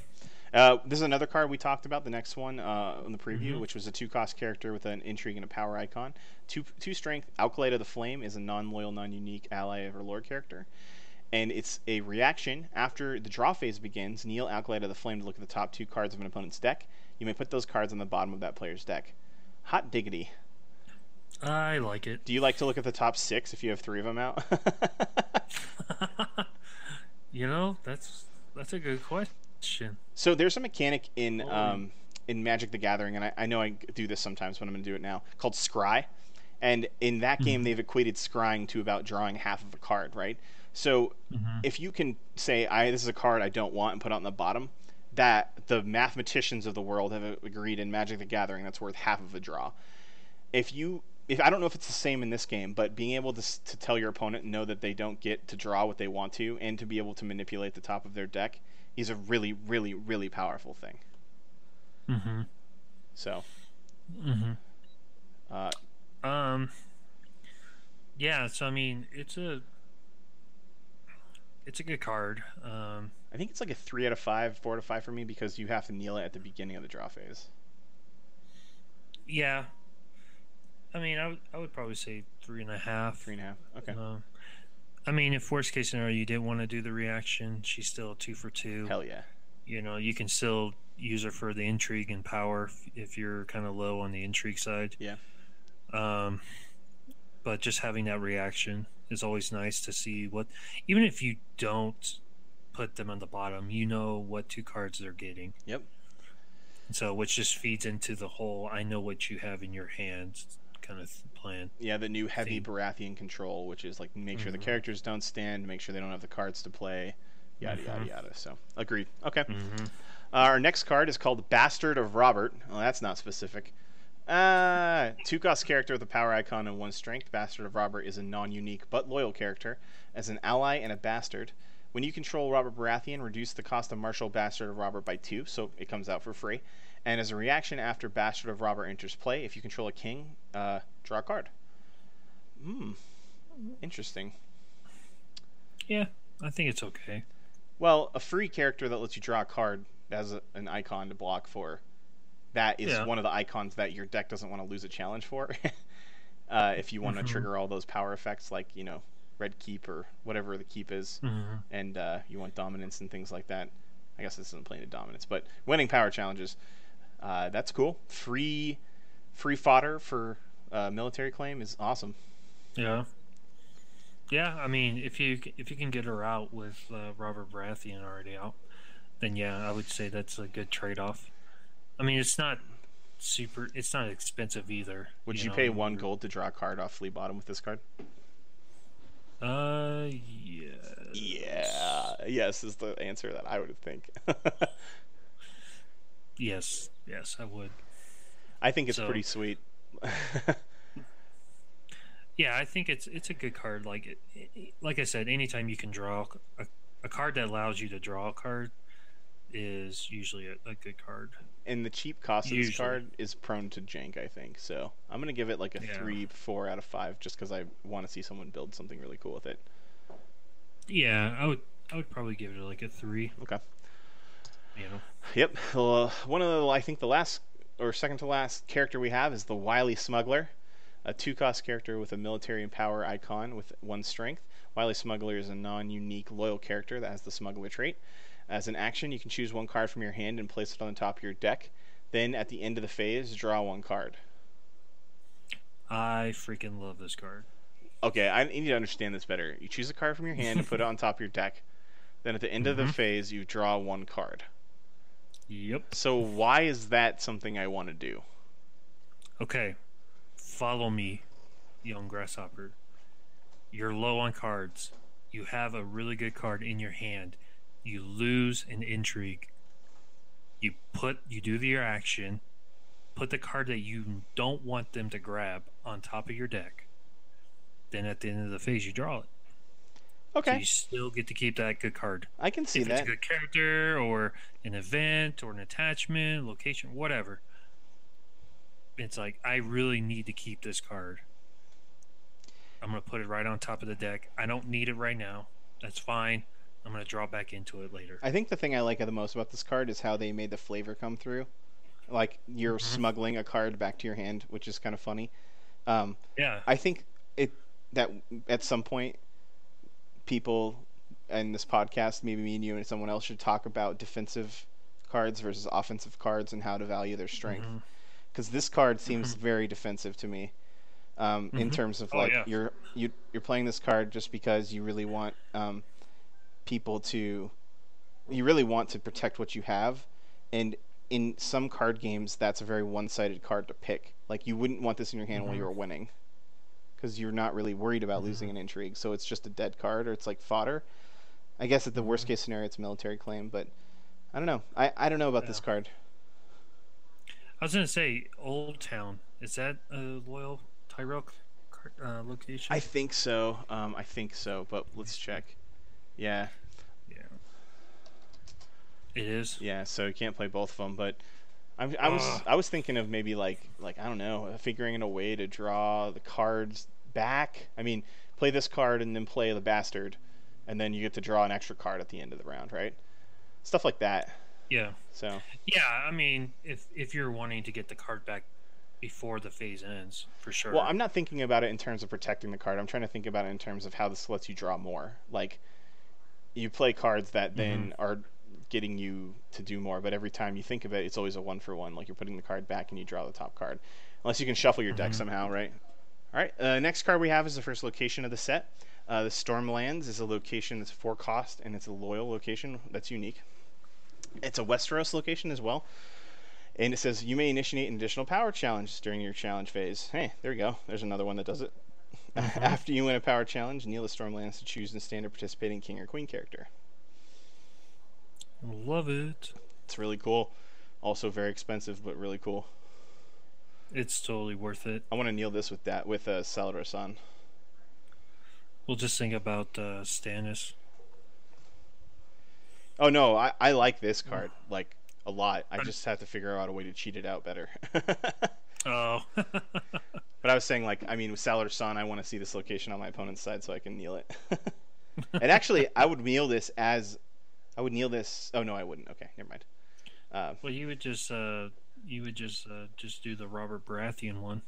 S1: Uh, this is another card we talked about. The next one uh, in the preview,
S2: Mhm.
S1: which was a two-cost character with an intrigue and a power icon. Two two strength. Acolyte of the Flame is a non-loyal, non-unique ally of her lord character, and it's a reaction after the draw phase begins. Kneel Acolyte of the Flame to look at the top two cards of an opponent's deck. You may put those cards on the bottom of that player's deck. Hot diggity.
S2: I like it.
S1: Do you like to look at the top six if you have three of them out?
S2: you know, that's that's a good question.
S1: So there's a mechanic in
S2: Holy.
S1: um, in Magic the Gathering, and I, I know I do this sometimes, but I'm going to do it now, called Scry. And in that game,
S2: Mhm.
S1: they've equated scrying to about drawing half of a card, right? So
S2: Mhm.
S1: if you can say, "I this is a card I don't want," and put it on the bottom, that the mathematicians of the world have agreed in Magic the Gathering that's worth half of a draw. If you if I don't know if it's the same in this game, but being able to, to tell your opponent and know that they don't get to draw what they want to, and to be able to manipulate the top of their deck, is a really, really, really powerful thing.
S2: Mm-hmm.
S1: So,
S2: Mm-hmm.
S1: uh,
S2: Um. Yeah, so I mean, it's a it's a good card. Um,
S1: I think it's like a three out of five, four out of five for me because you have to kneel it at the beginning of the draw phase.
S2: yeah. I mean, I would I would probably say three and a half.
S1: Three and a half. Okay.
S2: Um, I mean, if worst case scenario you didn't want to do the reaction, she's still two for two.
S1: Hell yeah.
S2: You know, you can still use her for the intrigue and power if, if you're kind of low on the intrigue side.
S1: Yeah.
S2: Um, but just having that reaction is always nice to see what, even if you don't put them on the bottom, you know what two cards they're getting.
S1: Yep.
S2: So, which just feeds into the whole I know what you have in your hand kind of plan.
S1: Yeah, the new heavy
S2: Theme.
S1: Baratheon control, which is like make sure the
S2: Mhm.
S1: characters don't stand, make sure they don't have the cards to play, yada yada
S2: Mhm.
S1: yada. So agreed. Okay.
S2: Mm-hmm.
S1: Uh, our next card is called Bastard of Robert. Well, that's not specific. Uh, two cost character with a power icon and one strength. Bastard of Robert is a non-unique but loyal character. As an ally and a bastard, when you control Robert Baratheon, reduce the cost of Marshal Bastard of Robert by two, so it comes out for free. And as a reaction after Bastard of Robert enters play, if you control a king, uh, draw a card. Hmm. Interesting.
S2: Yeah, I think it's okay.
S1: Well, a free character that lets you draw a card as a, an icon to block for, that is
S2: Yeah.
S1: one of the icons that your deck doesn't want to lose a challenge for. uh, if you want
S2: Mhm.
S1: to trigger all those power effects, like you know, red keep or whatever the keep is,
S2: Mm-hmm.
S1: and uh, you want dominance and things like that. I guess this isn't playing to dominance, but winning power challenges, uh, that's cool. Free, free fodder for uh, military claim is awesome.
S2: Yeah. Yeah, I mean, if you if you can get her out with uh, Robert Baratheon already out, then yeah, I would say that's a good trade off. I mean, it's not super, it's not expensive either.
S1: Would you,
S2: know,
S1: pay one gold to draw a card off flea bottom with this card?
S2: Uh, yeah.
S1: Yeah, yes is the answer that I would think.
S2: Yes, yes, I would.
S1: I think it's
S2: So-
S1: pretty sweet.
S2: Yeah, I think it's it's a good card. Like it, it- like I said, anytime you can draw a, a card that allows you to draw a card is usually a, a good card.
S1: and the cheap cost of this card is prone to jank. I think so. I'm gonna give it like a
S2: Yeah.
S1: three, four out of five, just because I want to see someone build something really cool with it.
S2: Yeah, I would I would probably give it like a three.
S1: Okay.
S2: You know.
S1: Yep. Well, uh, one of the I think the last or second to last character we have is the Wily Smuggler, a two-cost character with a military and power icon with one strength. Wily Smuggler is a non-unique loyal character that has the Smuggler trait. As an action, you can choose one card from your hand and place it on the top of your deck. Then, at the end of the phase, draw one card.
S2: I freaking love this card.
S1: Okay, I need to understand this better. You choose a card from your hand and put it on top of your deck. Then, at the end of the
S2: Mhm.
S1: phase, you draw one card.
S2: Yep.
S1: So, why is that something I want to do?
S2: Okay. Follow me, young grasshopper. You're low on cards. You have a really good card in your hand. You lose an intrigue. You put you do your action. Put the card that you don't want them to grab on top of your deck. Then at the end of the phase, you draw it. So you still get to keep that good card.
S1: I can see
S2: if
S1: that.
S2: it's a good character or an event or an attachment, location, whatever. It's like I really need to keep this card. I'm gonna put it right on top of the deck. I don't need it right now. That's fine. I'm gonna draw back into it later.
S1: I think the thing I like the most about this card is how they made the flavor come through. Like you're
S2: Mhm.
S1: smuggling a card back to your hand, which is kind of funny. Um,
S2: Yeah.
S1: I think it that at some point, people in this podcast, maybe me and you and someone else, should talk about defensive cards versus offensive cards and how to value their strength.
S2: Mhm.
S1: Because this card seems
S2: Mhm.
S1: very defensive to me. Um, In
S2: Mhm.
S1: terms of
S2: Oh,
S1: like
S2: yeah.
S1: you're you you're playing this card just because you really want um, people to you really want to protect what you have, and in some card games that's a very one-sided card to pick. Like you wouldn't want this in your hand while
S2: Mhm.
S1: you were winning, because you're not really worried about losing an intrigue. So it's just a dead card or it's like fodder. I guess at the worst
S2: Mhm.
S1: case scenario it's military claim, but I don't know. I, I don't know about this card.
S2: I was gonna say Old Town. Is that a loyal Tyrell uh, location?
S1: I think so. Um, I think so, but let's check. Yeah,
S2: yeah. It is.
S1: yeah. So you can't play both of them, but I'm, I was
S2: Ugh.
S1: I was thinking of maybe like like I don't know, figuring in a way to draw the cards back. I mean, play this card and then play the bastard, and then you get to draw an extra card at the end of the round, right? Stuff like that.
S2: Yeah.
S1: So
S2: Yeah, I mean, if if you're wanting to get the card back before the phase ends, for sure.
S1: Well, I'm not thinking about it in terms of protecting the card. I'm trying to think about it in terms of how this lets you draw more. Like, you play cards that then mm-hmm. are getting you to do more, but every time you think of it, it's always a one for one. Like you're putting the card back and you draw the top card, unless you can shuffle your deck
S2: Mhm.
S1: somehow, right? All right. Uh, next card we have is the first location of the set. Uh, the Stormlands is a location that's four cost and it's a loyal location that's unique. It's a Westeros location as well. And it says you may initiate an additional power challenge during your challenge phase. Hey, there we go. There's another one that does it.
S2: Mhm.
S1: After you win a power challenge, kneel the Stormlands to choose the standard participating king or queen character.
S2: Love it.
S1: It's really cool. Also very expensive, but really cool.
S2: It's totally worth it.
S1: I want to kneel this with that with uh, Salladhor on.
S2: We'll just think about uh, Stannis.
S1: Oh no, I, I like this card like a lot. I just have to figure out a way to cheat it out better.
S2: Oh.
S1: But I was saying, like, I mean, with Salladhor Saan, I want to see this location on my opponent's side so I can kneel it. and actually, I would kneel this as, I would kneel this. Oh no, I wouldn't. Okay, never mind. Uh,
S2: well, you would just uh, you would just uh, just do the Robert Baratheon one.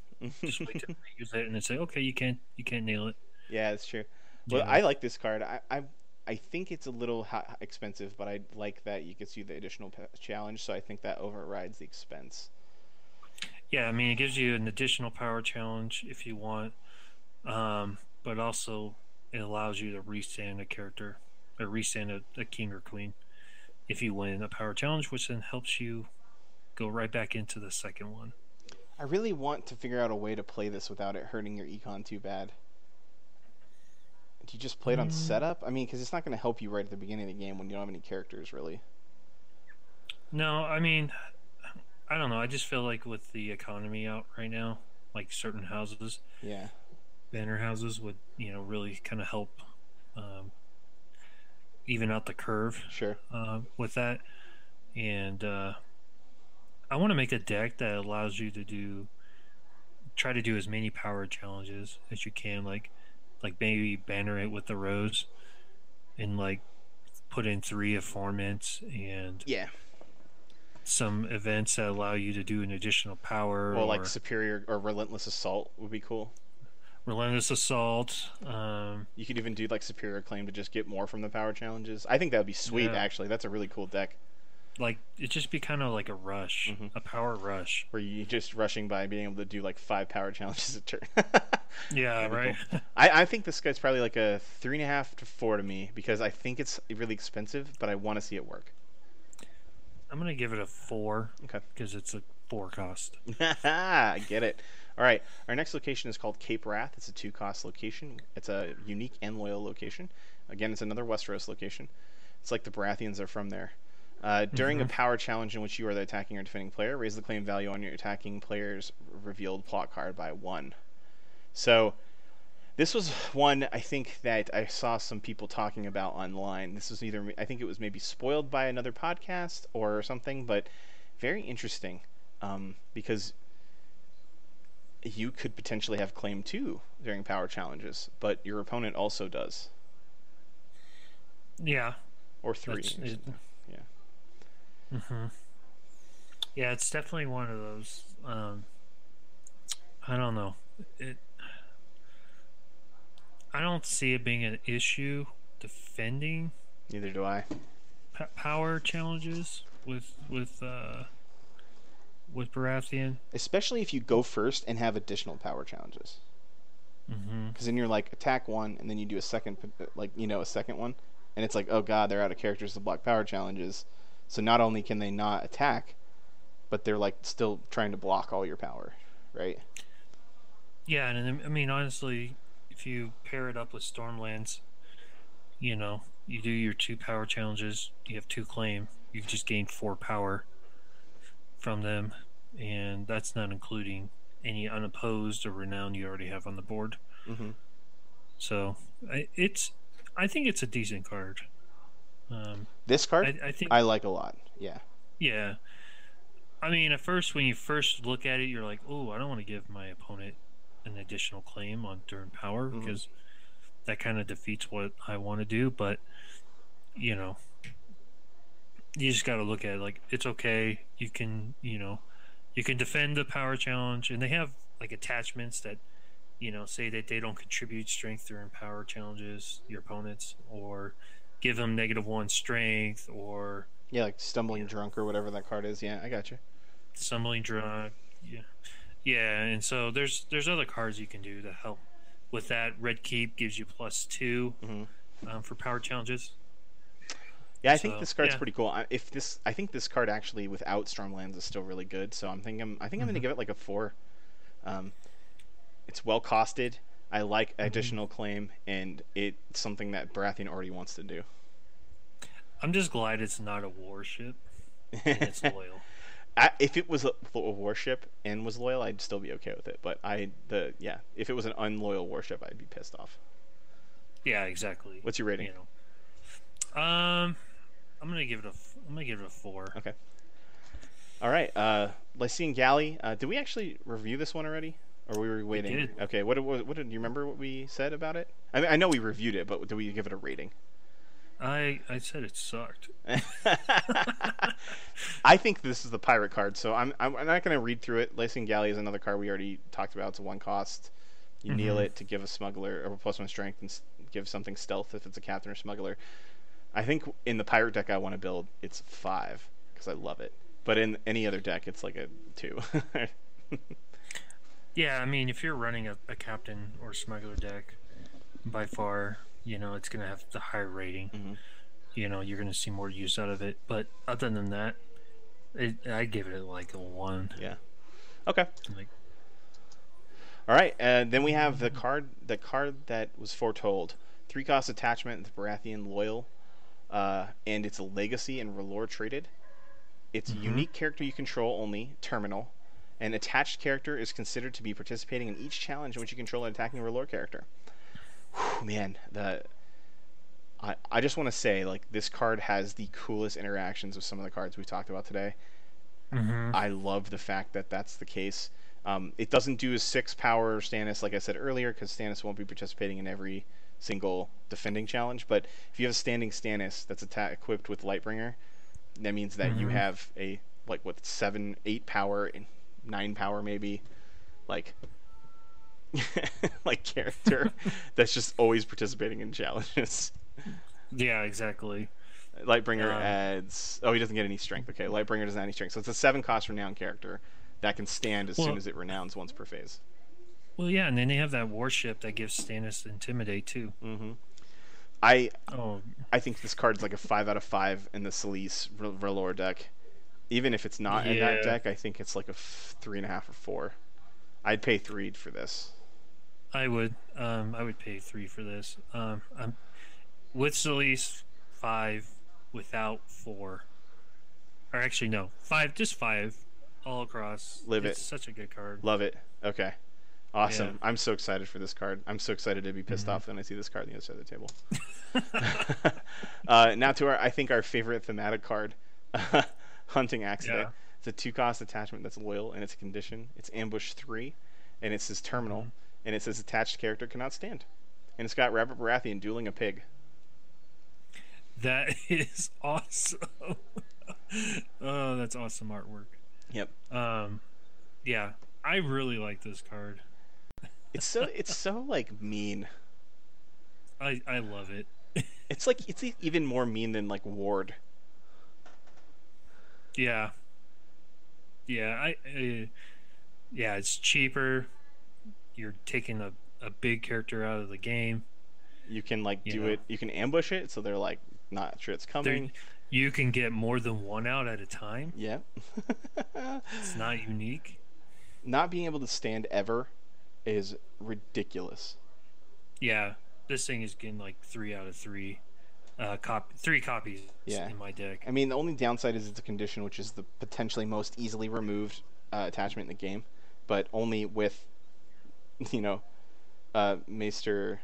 S2: Just wait till use it and then say, okay, you can't you can't nail it.
S1: yeah, that's true. Well,
S2: Yeah.
S1: I like this card. I, I, I think it's a little ha- expensive, but I like that you get to the additional p- challenge. So I think that overrides the expense.
S2: Yeah, I mean, it gives you an additional power challenge if you want, um, but also it allows you to restand a character or restand a, a king or queen if you win a power challenge, which then helps you go right back into the second one.
S1: I really want to figure out a way to play this without it hurting your econ too bad. Do you just play it on
S2: Mm.
S1: setup? I mean, because it's not going to help you right at the beginning of the game when you don't have any characters, really.
S2: No, I mean, I don't know. I just feel like with the economy out right now, like certain houses,
S1: Yeah.
S2: banner houses would you know really kind of help um, even out the curve
S1: Sure.
S2: uh, with that. And uh, I want to make a deck that allows you to do try to do as many power challenges as you can, like like maybe banner it with the rose, and like put in three efformants and
S1: Yeah.
S2: some events that allow you to do an additional power
S1: Well,
S2: or
S1: like superior or relentless assault would be cool.
S2: Relentless assault. Um,
S1: You could even do like superior claim to just get more from the power challenges. I think that would be sweet.
S2: Yeah.
S1: Actually, that's a really cool deck
S2: like it'd just be kind of like a rush,
S1: Mhm.
S2: a power rush.
S1: where you just rushing by being able to do like five power challenges a turn.
S2: Yeah, right.
S1: I, I think this guy's probably like a three and a half to four to me because I think it's really expensive, but I want to see it work.
S2: I'm gonna give it a four
S1: Okay.
S2: because it's a four cost.
S1: I get it. All right. Our next location is called Cape Wrath. It's a two cost location. It's a unique and loyal location. Again, it's another Westeros location. It's like the Baratheons are from there. Uh, during a
S2: Mhm.
S1: power challenge in which you are the attacking or defending player, raise the claim value on your attacking player's revealed plot card by one. So, this was one I think that I saw some people talking about online. This was either I think it was maybe spoiled by another podcast or something, but very interesting um, because you could potentially have claim two during power challenges, but your opponent also does,
S2: Yeah,
S1: or three. Or
S2: it.
S1: Yeah.
S2: hmm Yeah, it's definitely one of those. Um, I don't know. It. I don't see it being an issue defending
S1: Neither do I.
S2: p- power challenges with with uh, with Baratheon.
S1: Especially if you go first and have additional power challenges,
S2: hmm
S1: because then you're like attack one, and then you do a second, like you know, a second one, and it's like, oh god, they're out of characters to block power challenges. So not only can they not attack, but they're like still trying to block all your power, right?
S2: Yeah, and I mean honestly, if you pair it up with Stormlands, you know, you do your two power challenges, you have two claim, you've just gained four power from them, and that's not including any unopposed or renown you already have on the board.
S1: Mm-hmm.
S2: So I, it's, I think it's a decent card. Um,
S1: This card
S2: I, I think,
S1: I like a lot. Yeah.
S2: yeah. I mean, at first, when you first look at it, you're like, "Oh, I don't want to give my opponent an additional claim on during power
S1: Mhm.
S2: because that kind of defeats what I want to do." But you know, you just got to look at it like it's okay. You can, you know, you can defend the power challenge, and they have like attachments that, you know, say that they don't contribute strength during power challenges, your opponents, or give them negative one strength, or
S1: Yeah, like stumbling drunk or whatever that card is. Yeah, I got you.
S2: stumbling drunk. Yeah, yeah, and so there's there's other cards you can do to help with that. Red Keep gives you plus 2
S1: Mhm.
S2: um, for power challenges.
S1: Yeah, I think this card's
S2: yeah.
S1: pretty cool. I, if this, I think this card actually without Stormlands is still really good. So I'm thinking, I think I'm gonna
S2: Mhm.
S1: give it like a four. Um, it's well costed. I like
S2: Mm-hmm.
S1: additional claim, and it's something that Baratheon already wants to do.
S2: I'm just glad it's not a warship and it's loyal.
S1: I, if it was a, a warship and was loyal, I'd still be okay with it. But I, the yeah, if it was an unloyal warship, I'd be pissed off.
S2: Yeah, exactly.
S1: What's your rating?
S2: You know, um, I'm gonna give it a I'm gonna give it a four.
S1: Okay. All right, uh, Lycian Galley. Uh, did we actually review this one already, or were we waiting?
S2: did.
S1: Okay. What, what what did you remember? What we said about it? I mean, I know we reviewed it, but did we give it a rating?
S2: I I said it sucked.
S1: I think this is the pirate card, so I'm I'm I'm not going to read through it. Lycian Galley is another card we already talked about. It's a one cost. You kneel
S2: Mhm.
S1: it to give a smuggler or plus one strength and give something stealth if it's a captain or smuggler. I think in the pirate deck I want to build, it's five because I love it. But in any other deck, it's like a two.
S2: Yeah, I mean, if you're running a, a captain or smuggler deck, by far, you know, it's gonna have the higher rating.
S1: Mhm.
S2: You know, you're gonna see more use out of it. But other than that, it, I give it like a one.
S1: yeah. Okay.
S2: Like,
S1: All right, and then we have the card, the card that was foretold, three cost attachment, the Baratheon loyal, uh, and it's a legacy and R'hllor traded. It's a
S2: Mhm.
S1: unique character you control only, terminal. An attached character is considered to be participating in each challenge in which you control an attacking R'hllor character. Whew, man, the I I just want to say like this card has the coolest interactions with some of the cards we've talked about today.
S2: Mm-hmm.
S1: I love the fact that that's the case. Um, it doesn't do a six power Stannis, like I said earlier, because Stannis won't be participating in every single defending challenge. But if you have a standing Stannis that's atta- equipped with Lightbringer, that means that you
S2: Mhm.
S1: have a like what seven, eight power, nine power maybe, like like character that's just always participating in challenges.
S2: Yeah, exactly.
S1: Lightbringer
S2: Um,
S1: adds. Oh, he doesn't get any strength. Okay, Lightbringer doesn't have any strength, so it's a seven cost renown character that can stand as soon as it renowns once per phase.
S2: Well, yeah, and then they have that warship that gives Stannis intimidate too.
S1: hmm I
S2: Oh,
S1: I think this card's like a five out of five in the Selyse Rel- R'hllor deck. Even if it's not in that deck, I think it's like a f- three and a half or four. I'd pay three for this.
S2: I would. Um, I would pay three for this. Um, I'm with Selyse five, without four. Or actually, no, five, just five, all across.
S1: Live
S2: it's
S1: it.
S2: Such a good card.
S1: Love it. Okay. Awesome.
S2: Yeah.
S1: I'm so excited for this card. I'm so excited to be pissed
S2: Mhm.
S1: off when I see this card on the other side of the table. uh, now to our, I think our favorite thematic card, Hunting Accident.
S2: Yeah.
S1: It's a two-cost attachment that's loyal, and it's a condition. It's Ambush three, and it says Terminal,
S2: Mhm.
S1: and it says attached character cannot stand, and it's got Robert Baratheon dueling a pig.
S2: That is awesome. oh, that's awesome artwork.
S1: Yep.
S2: Um, yeah, I really like this card.
S1: It's so it's so like mean.
S2: I I love it.
S1: It's like it's even more mean than like Ward.
S2: Yeah. Yeah, I uh, yeah, it's cheaper. You're taking a, a big character out of the game.
S1: You can like
S2: You
S1: do
S2: know.
S1: it. You can ambush it, so they're like not sure it's coming.
S2: you can get more than one out at a time.
S1: Yeah.
S2: It's not unique.
S1: Not being able to stand ever is ridiculous.
S2: Yeah, this thing is getting like three out of three. Uh, cop three copies
S1: Yeah.
S2: in my deck.
S1: I mean, the only downside is it's a condition, which is the potentially most easily removed uh, attachment in the game, but only with, you know, uh, Maester,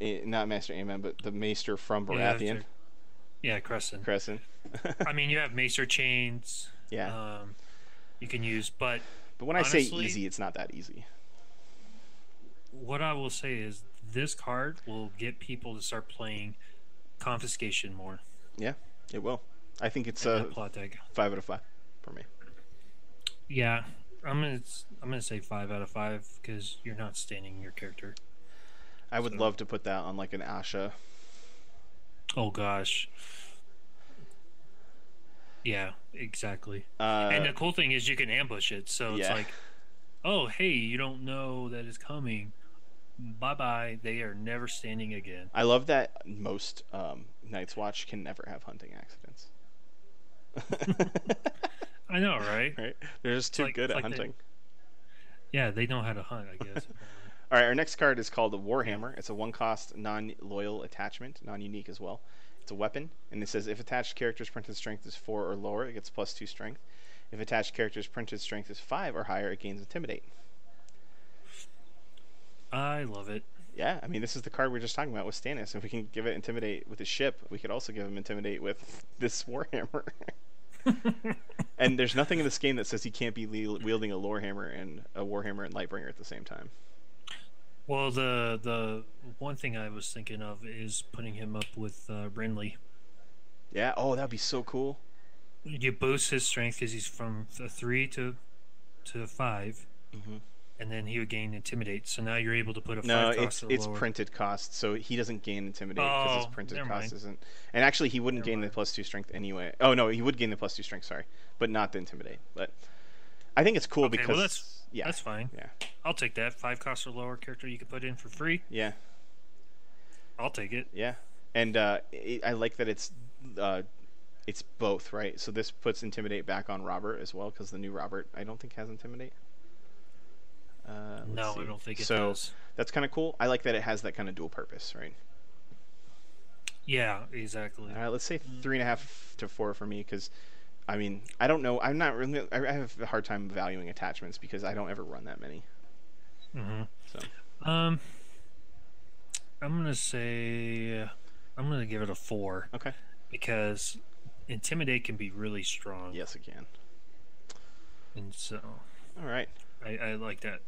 S1: not Maester Aemon, but the Maester from
S2: Yeah,
S1: Baratheon,
S2: sure. Yeah, Cressen.
S1: Cressen.
S2: I mean, you have Macer chains.
S1: yeah,
S2: Um, you can use, but
S1: but when I say easy, it's not that easy.
S2: What I will say is this card will get people to start playing confiscation more.
S1: Yeah, it will. I think it's a
S2: deck.
S1: five out of five for me.
S2: Yeah, I'm gonna I'm gonna say five out of five because you're not standing your character.
S1: I would
S2: So-
S1: love to put that on like an Asha.
S2: Oh gosh. Yeah, exactly.
S1: Uh,
S2: and the cool thing is you can ambush it, so it's like, oh hey, you don't know that it's coming. Bye bye. They are never standing again.
S1: I love that most um, Night's Watch can never have hunting accidents.
S2: I know, right?
S1: right? They're just too
S2: like-
S1: good at
S2: like they-
S1: hunting.
S2: Yeah, they know how to hunt. I guess.
S1: All right, our next card is called the Warhammer. It's a one-cost, non-loyal attachment, non-unique as well. It's a weapon, and it says if attached character's printed strength is four or lower, it gets plus two strength. If attached character's printed strength is five or higher, it gains intimidate.
S2: I love it.
S1: Yeah, I mean this is the card we are just talking about with Stannis. If we can give it intimidate with his ship, we could also give him intimidate with this Warhammer. and there's nothing in this game that says he can't be le- wielding a Lorehammer and a Warhammer and Lightbringer at the same time.
S2: Well, the the one thing I was thinking of is putting him up with uh, Renly.
S1: Yeah. Oh, that'd be so cool.
S2: You boost his strength because he's from a three to to 5
S1: Mhm.
S2: And then he would gain intimidate. So now you're able to put a
S1: No,
S2: five
S1: it's it's
S2: lower.
S1: printed cost, so he doesn't gain intimidate because his
S2: Oh,
S1: printed cost
S2: mind.
S1: isn't. And actually, he wouldn't
S2: Never
S1: gain the plus two strength anyway. Oh no, he would gain the plus two strength. Sorry, but not the intimidate. But I think it's cool
S2: Okay,
S1: because
S2: well that's
S1: yeah,
S2: that's fine.
S1: yeah,
S2: I'll take that five cost or lower character you could put in for free.
S1: yeah,
S2: I'll take it.
S1: yeah. And uh, it, I like that it's uh, it's both right. So this puts intimidate back on Robert as well because the new Robert I don't think has intimidate. Uh,
S2: No,
S1: see.
S2: I don't think it
S1: so
S2: does.
S1: that's kind of cool. I like that it has that kind of dual purpose, right?
S2: Yeah, exactly.
S1: All right, let's say
S2: Mm.
S1: three and a half to four for me because, I mean, I don't know. I'm not really. I I have a hard time valuing attachments because I don't ever run that many.
S2: hmm
S1: So
S2: Um, I'm gonna say I'm gonna give it a four
S1: okay.
S2: because intimidate can be really strong.
S1: Yes, it can.
S2: and so
S1: All right.
S2: I, I like that.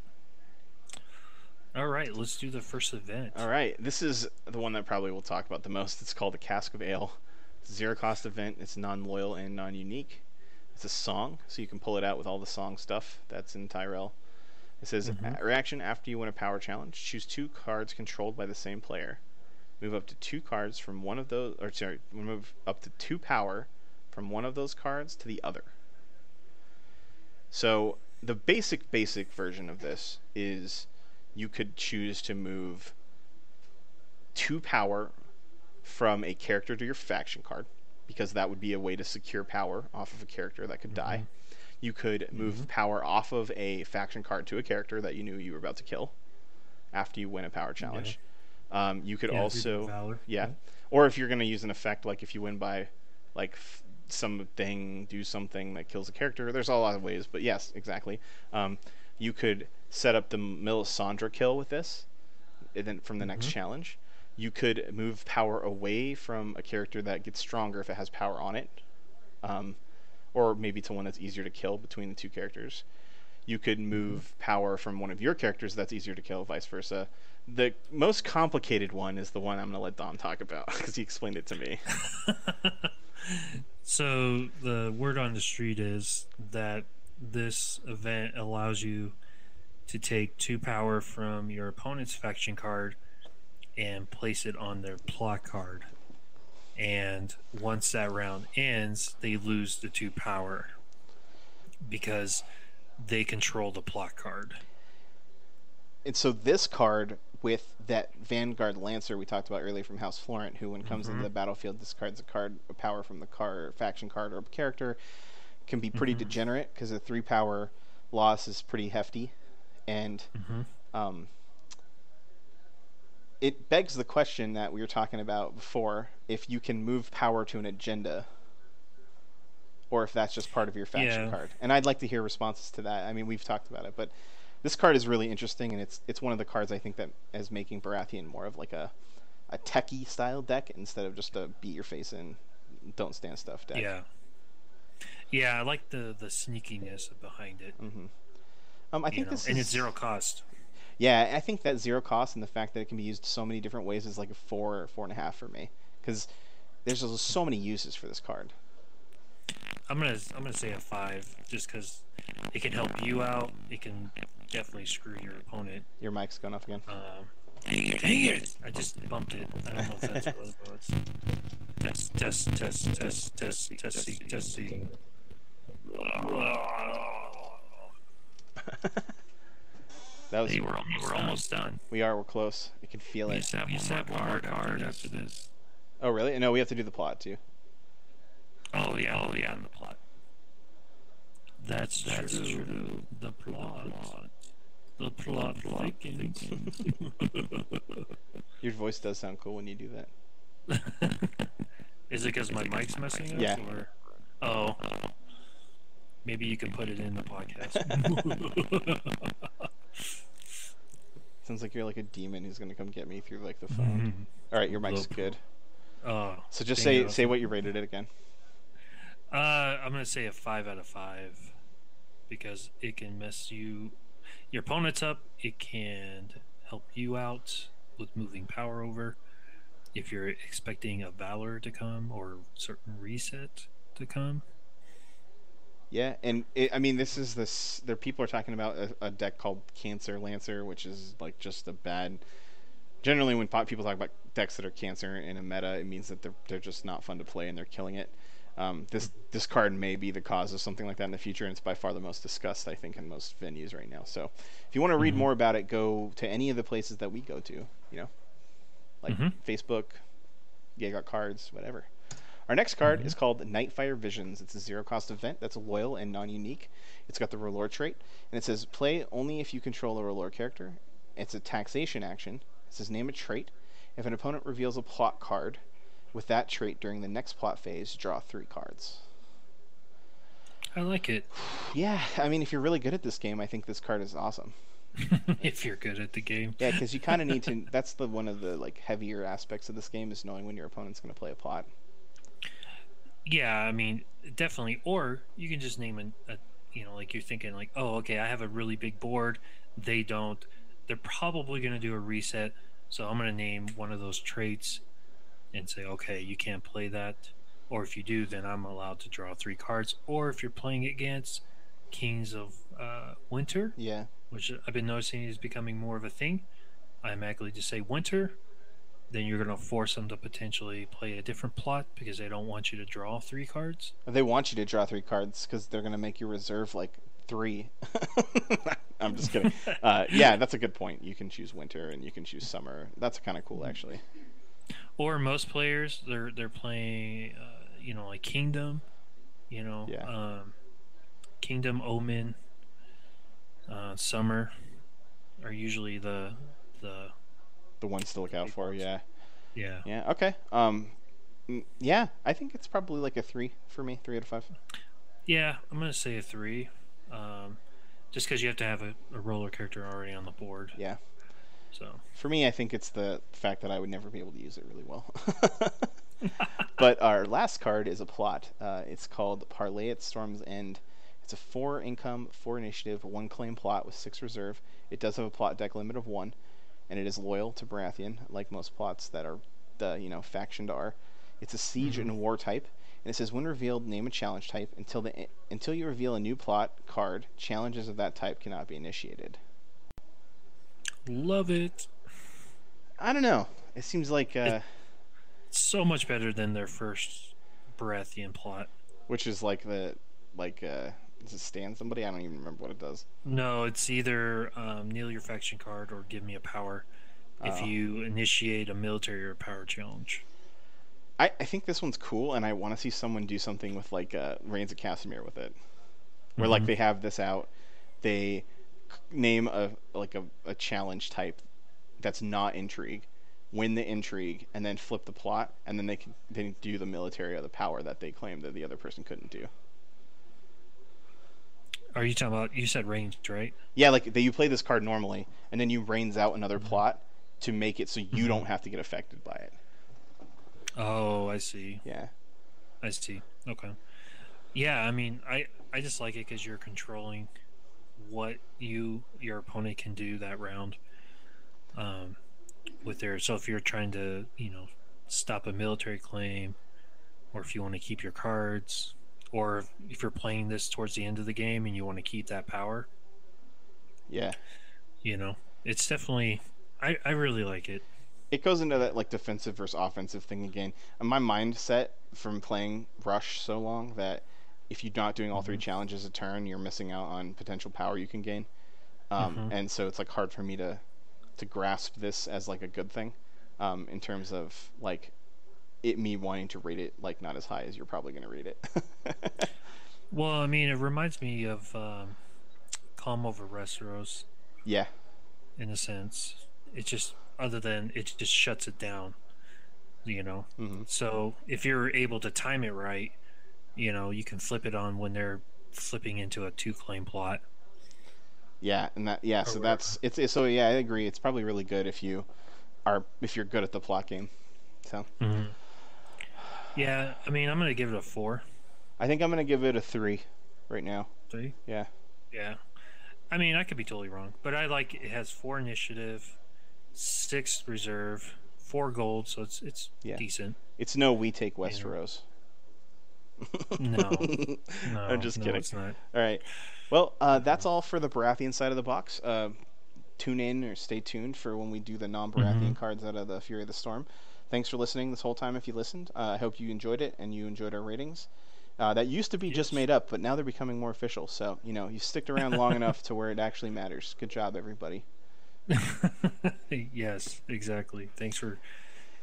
S2: All right, let's do the first event.
S1: All right. This is the one that probably we'll talk about the most. It's called the Cask of Ale. It's a zero cost event. It's non loyal and non unique. It's a song, so you can pull it out with all the song stuff that's in Tyrell. It says
S2: Mhm.
S1: "A- reaction after you win a power challenge. Choose two cards controlled by the same player. Move up to two cards from one of those, or sorry, move up to two power from one of those cards to the other. So the basic basic version of this is you could choose to move two power from a character to your faction card because that would be a way to secure power off of a character that could die. You could move
S2: Mhm.
S1: power off of a faction card to a character that you knew you were about to kill after you win a power challenge. Um, you could
S2: Yeah,
S1: also
S2: Valor.
S1: yeah. Or if you're going to use an effect, like if you win by, like, f- something, do something that kills a character, there's a lot of ways, but yes, exactly. Um, you could set up the Melisandre kill with this, and then from the next
S2: Mhm.
S1: challenge. You could move power away from a character that gets stronger if it has power on it, um, or maybe to one that's easier to kill between the two characters. You could move power from one of your characters that's easier to kill, vice versa. The most complicated one is the one I'm going to let Dom talk about because he explained it to me.
S2: so the word on the street is that this event allows you to take two power from your opponent's faction card and place it on their plot card. And once that round ends, they lose the two power because they control the plot card.
S1: And so this card with that Vanguard Lancer we talked about earlier from House Florent, who when comes into
S2: Mhm.
S1: the battlefield discards a card, a power from the card, faction card or character, can be pretty
S2: Mhm.
S1: degenerate because a three power loss is pretty hefty, and
S2: Mm-hmm.
S1: um, it begs the question that we were talking about before: if you can move power to an agenda, or if that's just part of your faction
S2: Yeah.
S1: card. And I'd like to hear responses to that. I mean, we've talked about it, but this card is really interesting, and it's it's one of the cards I think that is making Baratheon more of like a a techie style deck instead of just a beat your face in, don't stand stuff deck.
S2: Yeah. Yeah, I like the the sneakiness behind it.
S1: hmm Um, I
S2: you
S1: think
S2: know,
S1: this
S2: and
S1: is
S2: it's zero cost.
S1: Yeah, I think that zero cost and the fact that it can be used so many different ways is like a four or four and a half for me because there's just so many uses for this card.
S2: I'm gonna I'm gonna say a five, just because it can help you out. It can definitely screw your opponent.
S1: Your mic's going off again.
S2: Um, dang it! Dang it! I just bumped it. I don't know if that's what it was. Test test test test test testing testing.
S1: that was
S2: Hey, we're almost, we're almost done.
S1: we are we're close. I can feel
S2: We
S1: it.
S2: have, we just have one more card after this.
S1: Oh really? No, we have to do the plot too.
S2: Oh yeah, oh yeah, on the plot. That's that's true. The plot. The plot thickens.
S1: Your voice does sound cool when you do that.
S2: Is it because my mic's messing up?
S1: Yeah.
S2: Or... Oh. Maybe you can put it in the podcast.
S1: Sounds like you're like a demon who's gonna come get me through like the phone. All right, your mic's
S2: Nope.
S1: good.
S2: oh.
S1: So just say
S2: it.
S1: say what you rated it again.
S2: Uh, I'm gonna say a five out of five because it can mess you, your opponents up. It can help you out with moving power over. If you're expecting a valor to come or certain reset to come,
S1: Yeah, and it, I mean, this is this. There, people are talking about a, a deck called Cancer Lancer, which is like just a bad. Generally, when people talk about decks that are Cancer in a meta, it means that they're they're just not fun to play and they're killing it. Um, this this card may be the cause of something like that in the future, and it's by far the most discussed, I think, in most venues right now. So, if you want to read
S2: Mhm.
S1: more about it, go to any of the places that we go to. You know, like
S2: Mhm.
S1: Facebook, Yeah Got Cards, whatever. Our next card
S2: Mhm.
S1: is called Nightfire Visions. It's a zero cost event that's loyal and non unique. It's got the R'hllor trait, and it says play only if you control a R'hllor character. It's a taxation action. It says name a trait. If an opponent reveals a plot card with that trait during the next plot phase, draw three cards.
S2: I like it.
S1: Yeah, I mean, if you're really good at this game, I think this card is awesome.
S2: if you're good at the game.
S1: Yeah, because you kind of need to. That's the one of the like heavier aspects of this game is knowing when your opponent's going to play a plot.
S2: Yeah, I mean, definitely. Or you can just name a, a you know, like you're thinking like, oh, okay, I have a really big board. They don't. They're probably going to do a reset. So I'm going to name one of those traits and say, okay, you can't play that. Or if you do, then I'm allowed to draw three cards. Or if you're playing against Kings of uh, Winter,
S1: Yeah.
S2: which I've been noticing is becoming more of a thing, I automatically just say Winter. Then you're going to force them to potentially play a different plot because they don't want you to draw three cards.
S1: They want you to draw three cards because they're gonna make you reserve like three. I'm just kidding. Uh, yeah, that's a good point. You can choose winter and you can choose summer. That's kind of cool, actually.
S2: Or most players, they're they're playing, uh, you know, like Kingdom, you know,
S1: Yeah.
S2: um, Kingdom, Omen, uh, Summer, are usually the the
S1: The ones to look out for. Yeah.
S2: yeah.
S1: Yeah. Okay. Um. Yeah, I think it's probably like a three for me. Three out of five.
S2: Yeah, I'm gonna say a three, um, just because you have to have a, a R'hllor character already on the board.
S1: Yeah.
S2: So
S1: For me, I think it's the fact that I would never be able to use it really well. but our last card is a plot. Uh, it's called Parley at Storm's End. It's a four income, four initiative, one claim plot with six reserve. It does have a plot deck limit of one, and it is loyal to Baratheon, like most plots that are the you know factioned are. It's a siege and war type, and it says when revealed, name a challenge type. Until the until you reveal a new plot card, challenges of that type cannot be initiated.
S2: love it.
S1: I don't know. It seems like uh, it's
S2: So much better than their first Baratheon plot.
S1: which is like the like uh does it stand somebody? I don't even remember what it does.
S2: No, it's either um, kneel your faction card or give me a power. If
S1: Oh.
S2: you initiate a military or power challenge.
S1: I, I think this one's cool, and I want to see someone do something with like uh, Rains of Castamere with it, where like
S2: Mhm.
S1: they have this out, they name a like a, a challenge type that's not intrigue, win the intrigue, and then flip the plot, and then they can they do the military or the power that they claim that the other person couldn't do.
S2: Are you talking about? You said ranged, right?
S1: Yeah, like they, you play this card normally, and then you Rains out another
S2: Mm-hmm.
S1: plot to make it so you don't have to get affected by it.
S2: Oh, I see.
S1: Yeah.
S2: I see. Okay. Yeah, I mean, I I just like it because you're controlling what you your opponent can do that round. Um, with their so if you're trying to you know stop a military claim, or if you want to keep your cards, or if, you're playing this towards the end of the game and you want to keep that power,
S1: Yeah.
S2: you know, it's definitely I I really like it.
S1: it goes into that like defensive versus offensive thing again. And my mindset from playing Rush so long that if you're not doing all three challenges a turn, you're missing out on potential power you can gain. Um,
S2: Mhm.
S1: And so it's like hard for me to to grasp this as like a good thing, um, in terms of like it me wanting to rate it like not as high as you're probably gonna rate it.
S2: Well, I mean, it reminds me of um, Calm Over Westeros.
S1: yeah,
S2: in a sense. It just other than it just shuts it down, you know.
S1: hmm
S2: So if you're able to time it right, you know, you can flip it on when they're flipping into a two claim plot.
S1: yeah, and that yeah. So
S2: Or
S1: that's it's, it's so yeah. I agree. It's probably really good if you are if you're good at the plot game. So
S2: Yeah, I mean, I'm gonna give it a four,
S1: I think I'm gonna give it a three right now.
S2: three.
S1: Yeah.
S2: Yeah, I mean, I could be totally wrong, but I like it has four initiative, six reserve, four gold, so it's it's
S1: Yeah.
S2: decent.
S1: It's no we take Westeros.
S2: No, No,
S1: I'm just
S2: no,
S1: kidding.
S2: It's not.
S1: All right. Well, uh, that's all for the Baratheon side of the box. Uh, tune in or stay tuned for when we do the non-Baratheon
S2: Mhm.
S1: cards out of the Fury of the Storm. Thanks for listening this whole time. If you listened, uh, I hope you enjoyed it and you enjoyed our ratings. Uh, that used to be just made up, but now they're becoming more official. So you know, you sticked around long enough to where it actually matters. Good job, everybody.
S2: yes, exactly. Thanks for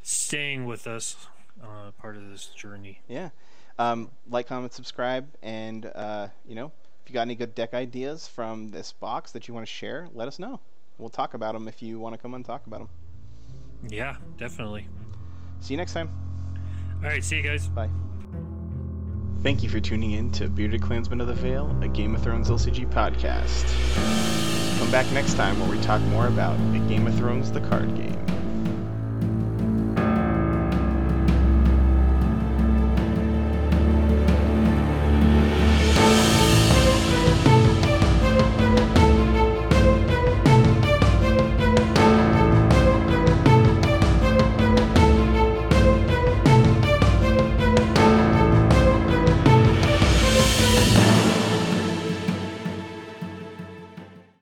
S2: staying with us, uh, part of this journey.
S1: Yeah. Um, like, comment, subscribe, and uh, you know, if you got any good deck ideas from this box that you want to share, let us know. We'll talk about them if you want to come and talk about them.
S2: Yeah, definitely.
S1: See you next time.
S2: All right, see you guys.
S1: Bye. Thank you for tuning in to Bearded Clansmen of the Vale, a Game of Thrones LCG podcast. Come back next time where we talk more about the Game of Thrones the card game.